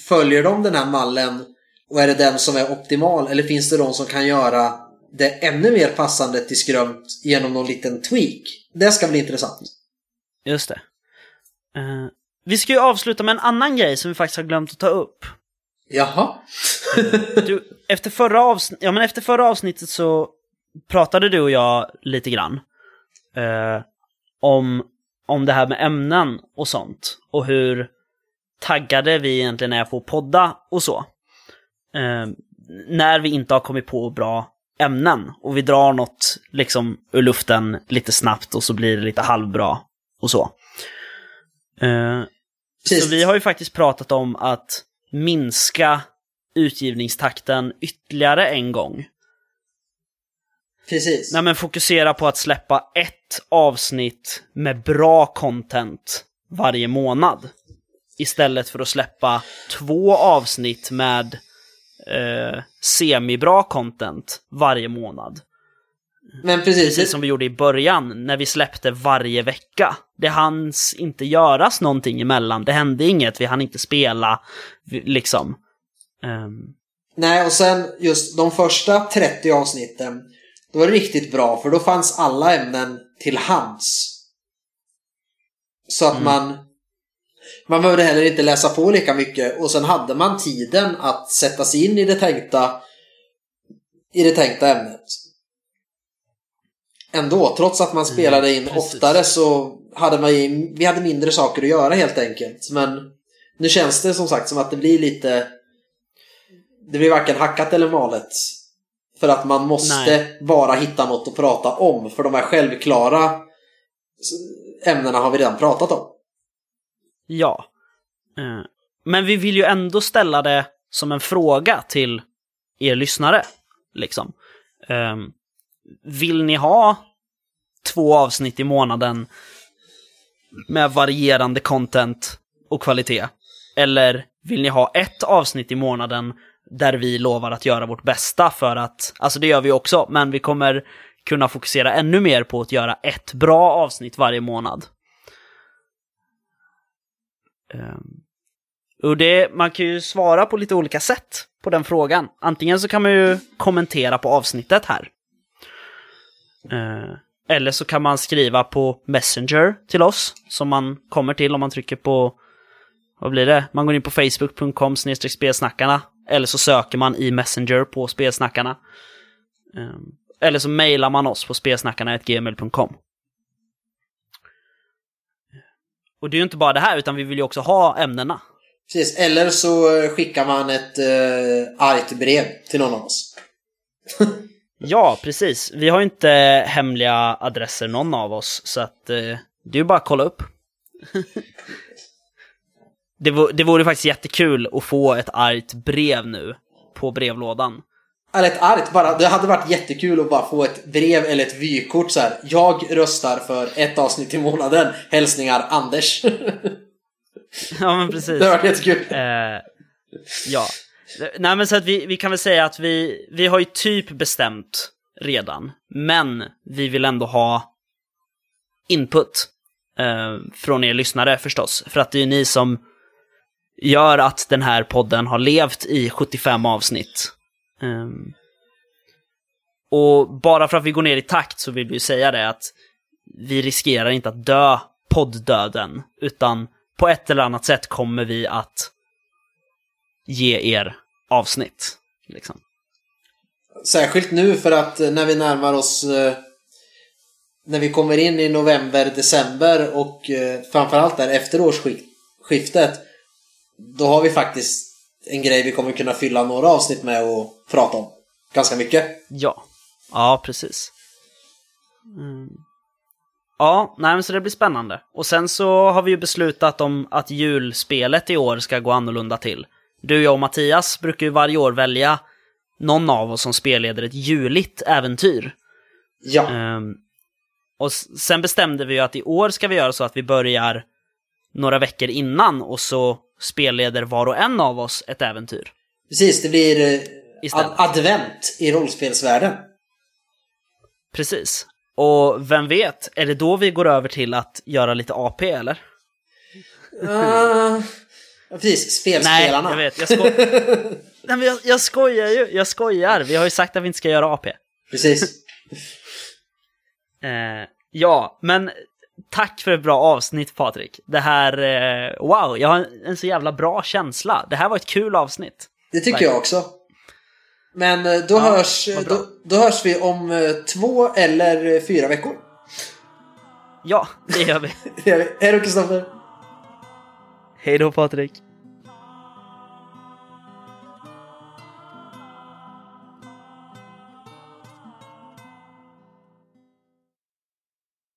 S2: följer de den här mallen och är det den som är optimal eller finns det de som kan göra det ännu mer passande till skrömt genom någon liten tweak? Det ska bli intressant.
S1: Just det. Eh, vi ska ju avsluta med en annan grej som vi faktiskt har glömt att ta upp.
S2: Jaha?
S1: Du, efter, förra avsn- ja, men efter förra avsnittet så pratade du och jag lite grann eh, om, om det här med ämnen och sånt. Och hur taggade vi egentligen är på att podda och så. Eh, när vi inte har kommit på bra ämnen och vi drar något liksom ur luften lite snabbt och så blir det lite halvbra och så. Eh, så vi har ju faktiskt pratat om att minska utgivningstakten ytterligare en gång.
S2: Precis.
S1: Nej men fokusera på att släppa ett avsnitt med bra content varje månad. Istället för att släppa två avsnitt med eh, semibra content varje månad.
S2: Men precis.
S1: Precis som vi gjorde i början när vi släppte varje vecka. Det hanns inte göras någonting emellan. Det hände inget, vi hann inte spela. Liksom. Ehm,
S2: Nej, och sen just de första 30 avsnitten. Då var det riktigt bra för då fanns alla ämnen till hands. Så att
S1: Mm.
S2: man... Man behövde heller inte läsa på lika mycket och sen hade man tiden att sätta sig in i det tänkta i det tänkta ämnet. Ändå, trots att man spelade in
S1: Mm,
S2: oftare så hade man vi hade mindre saker att göra helt enkelt. Men nu känns det som sagt som att det blir lite det blir varken hackat eller malet. För att man måste
S1: Nej.
S2: bara hitta något att prata om. För de här självklara ämnena har vi redan pratat om.
S1: ja. Eh, men vi vill ju ändå ställa det som en fråga till er lyssnare. Liksom. Ehm, vill ni ha två avsnitt i månaden med varierande content och kvalitet? Eller vill ni ha ett avsnitt i månaden där vi lovar att göra vårt bästa för att, alltså det gör vi också, men vi kommer kunna fokusera ännu mer på att göra ett bra avsnitt varje månad. Ehm, och det, man kan ju svara på lite olika sätt på den frågan. Antingen så kan man ju kommentera på avsnittet här. Ehm, eller så kan man skriva på Messenger till oss, som man kommer till om man trycker på, vad blir det? Man går in på facebook.com spelsnackarna, eller så söker man i Messenger på spelsnackarna. Eh, eller så mejlar man oss på spelsnackarna.gmail.com. Och det är ju inte bara det här, utan vi vill ju också ha ämnena.
S2: Precis, eller så skickar man ett uh, argt brev till någon av oss. *laughs*
S1: ja, precis. Vi har ju inte hemliga adresser någon av oss, så att uh, det är ju bara att kolla upp. *laughs* det, vore, det vore faktiskt jättekul att få ett argt brev nu på brevlådan.
S2: Eller ett argt bara. Det hade varit jättekul att bara få ett brev eller ett vykort så här. Jag röstar för ett avsnitt i månaden. Hälsningar Anders. *laughs*
S1: ja men precis.
S2: Det hade varit jättekul.
S1: Eh, ja. Nej men så att vi, vi kan väl säga att vi, vi har ju typ bestämt redan. Men vi vill ändå ha input. Eh, från er lyssnare förstås. För att det är ju ni som gör att den här podden har levt i 75 avsnitt. Um, och bara för att vi går ner i takt så vill vi ju säga det att vi riskerar inte att dö podddöden, utan på ett eller annat sätt kommer vi att ge er avsnitt. Liksom.
S2: Särskilt nu för att eh, när vi närmar oss eh, när vi kommer in i november, december och eh, framförallt där efter årsskiftet då har vi faktiskt en grej vi kommer kunna fylla några avsnitt med och prata om. Ganska mycket.
S1: Ja, ja precis. Mm. Ja, nej men så det blir spännande. Och sen så har vi ju beslutat om att julspelet i år ska gå annorlunda till. Du, jag och Mattias brukar ju varje år välja någon av oss som spelleder ett juligt äventyr.
S2: Ja.
S1: Um, och sen bestämde vi ju att i år ska vi göra så att vi börjar några veckor innan och så spelleder var och en av oss ett äventyr.
S2: Precis, det blir eh, ad advent i rollspelsvärlden.
S1: Precis. Och vem vet, är det då vi går över till att göra lite AP eller?
S2: Uh, precis, spelspelarna.
S1: Nej, jag vet. Jag, sko *laughs* Nej, men jag, jag skojar ju. Jag skojar. Vi har ju sagt att vi inte ska göra AP.
S2: Precis.
S1: eh, ja, men tack för ett bra avsnitt Patrik. Det här, eh, wow, jag har en så jävla bra känsla. Det här var ett kul avsnitt.
S2: Det tycker Verkligen. jag också. Men eh, då, ja, hörs, då, då, hörs vi om eh, två eller fyra veckor.
S1: Ja, *laughs* det gör vi.
S2: Hej då Kristoffer.
S1: Hej då Patrik.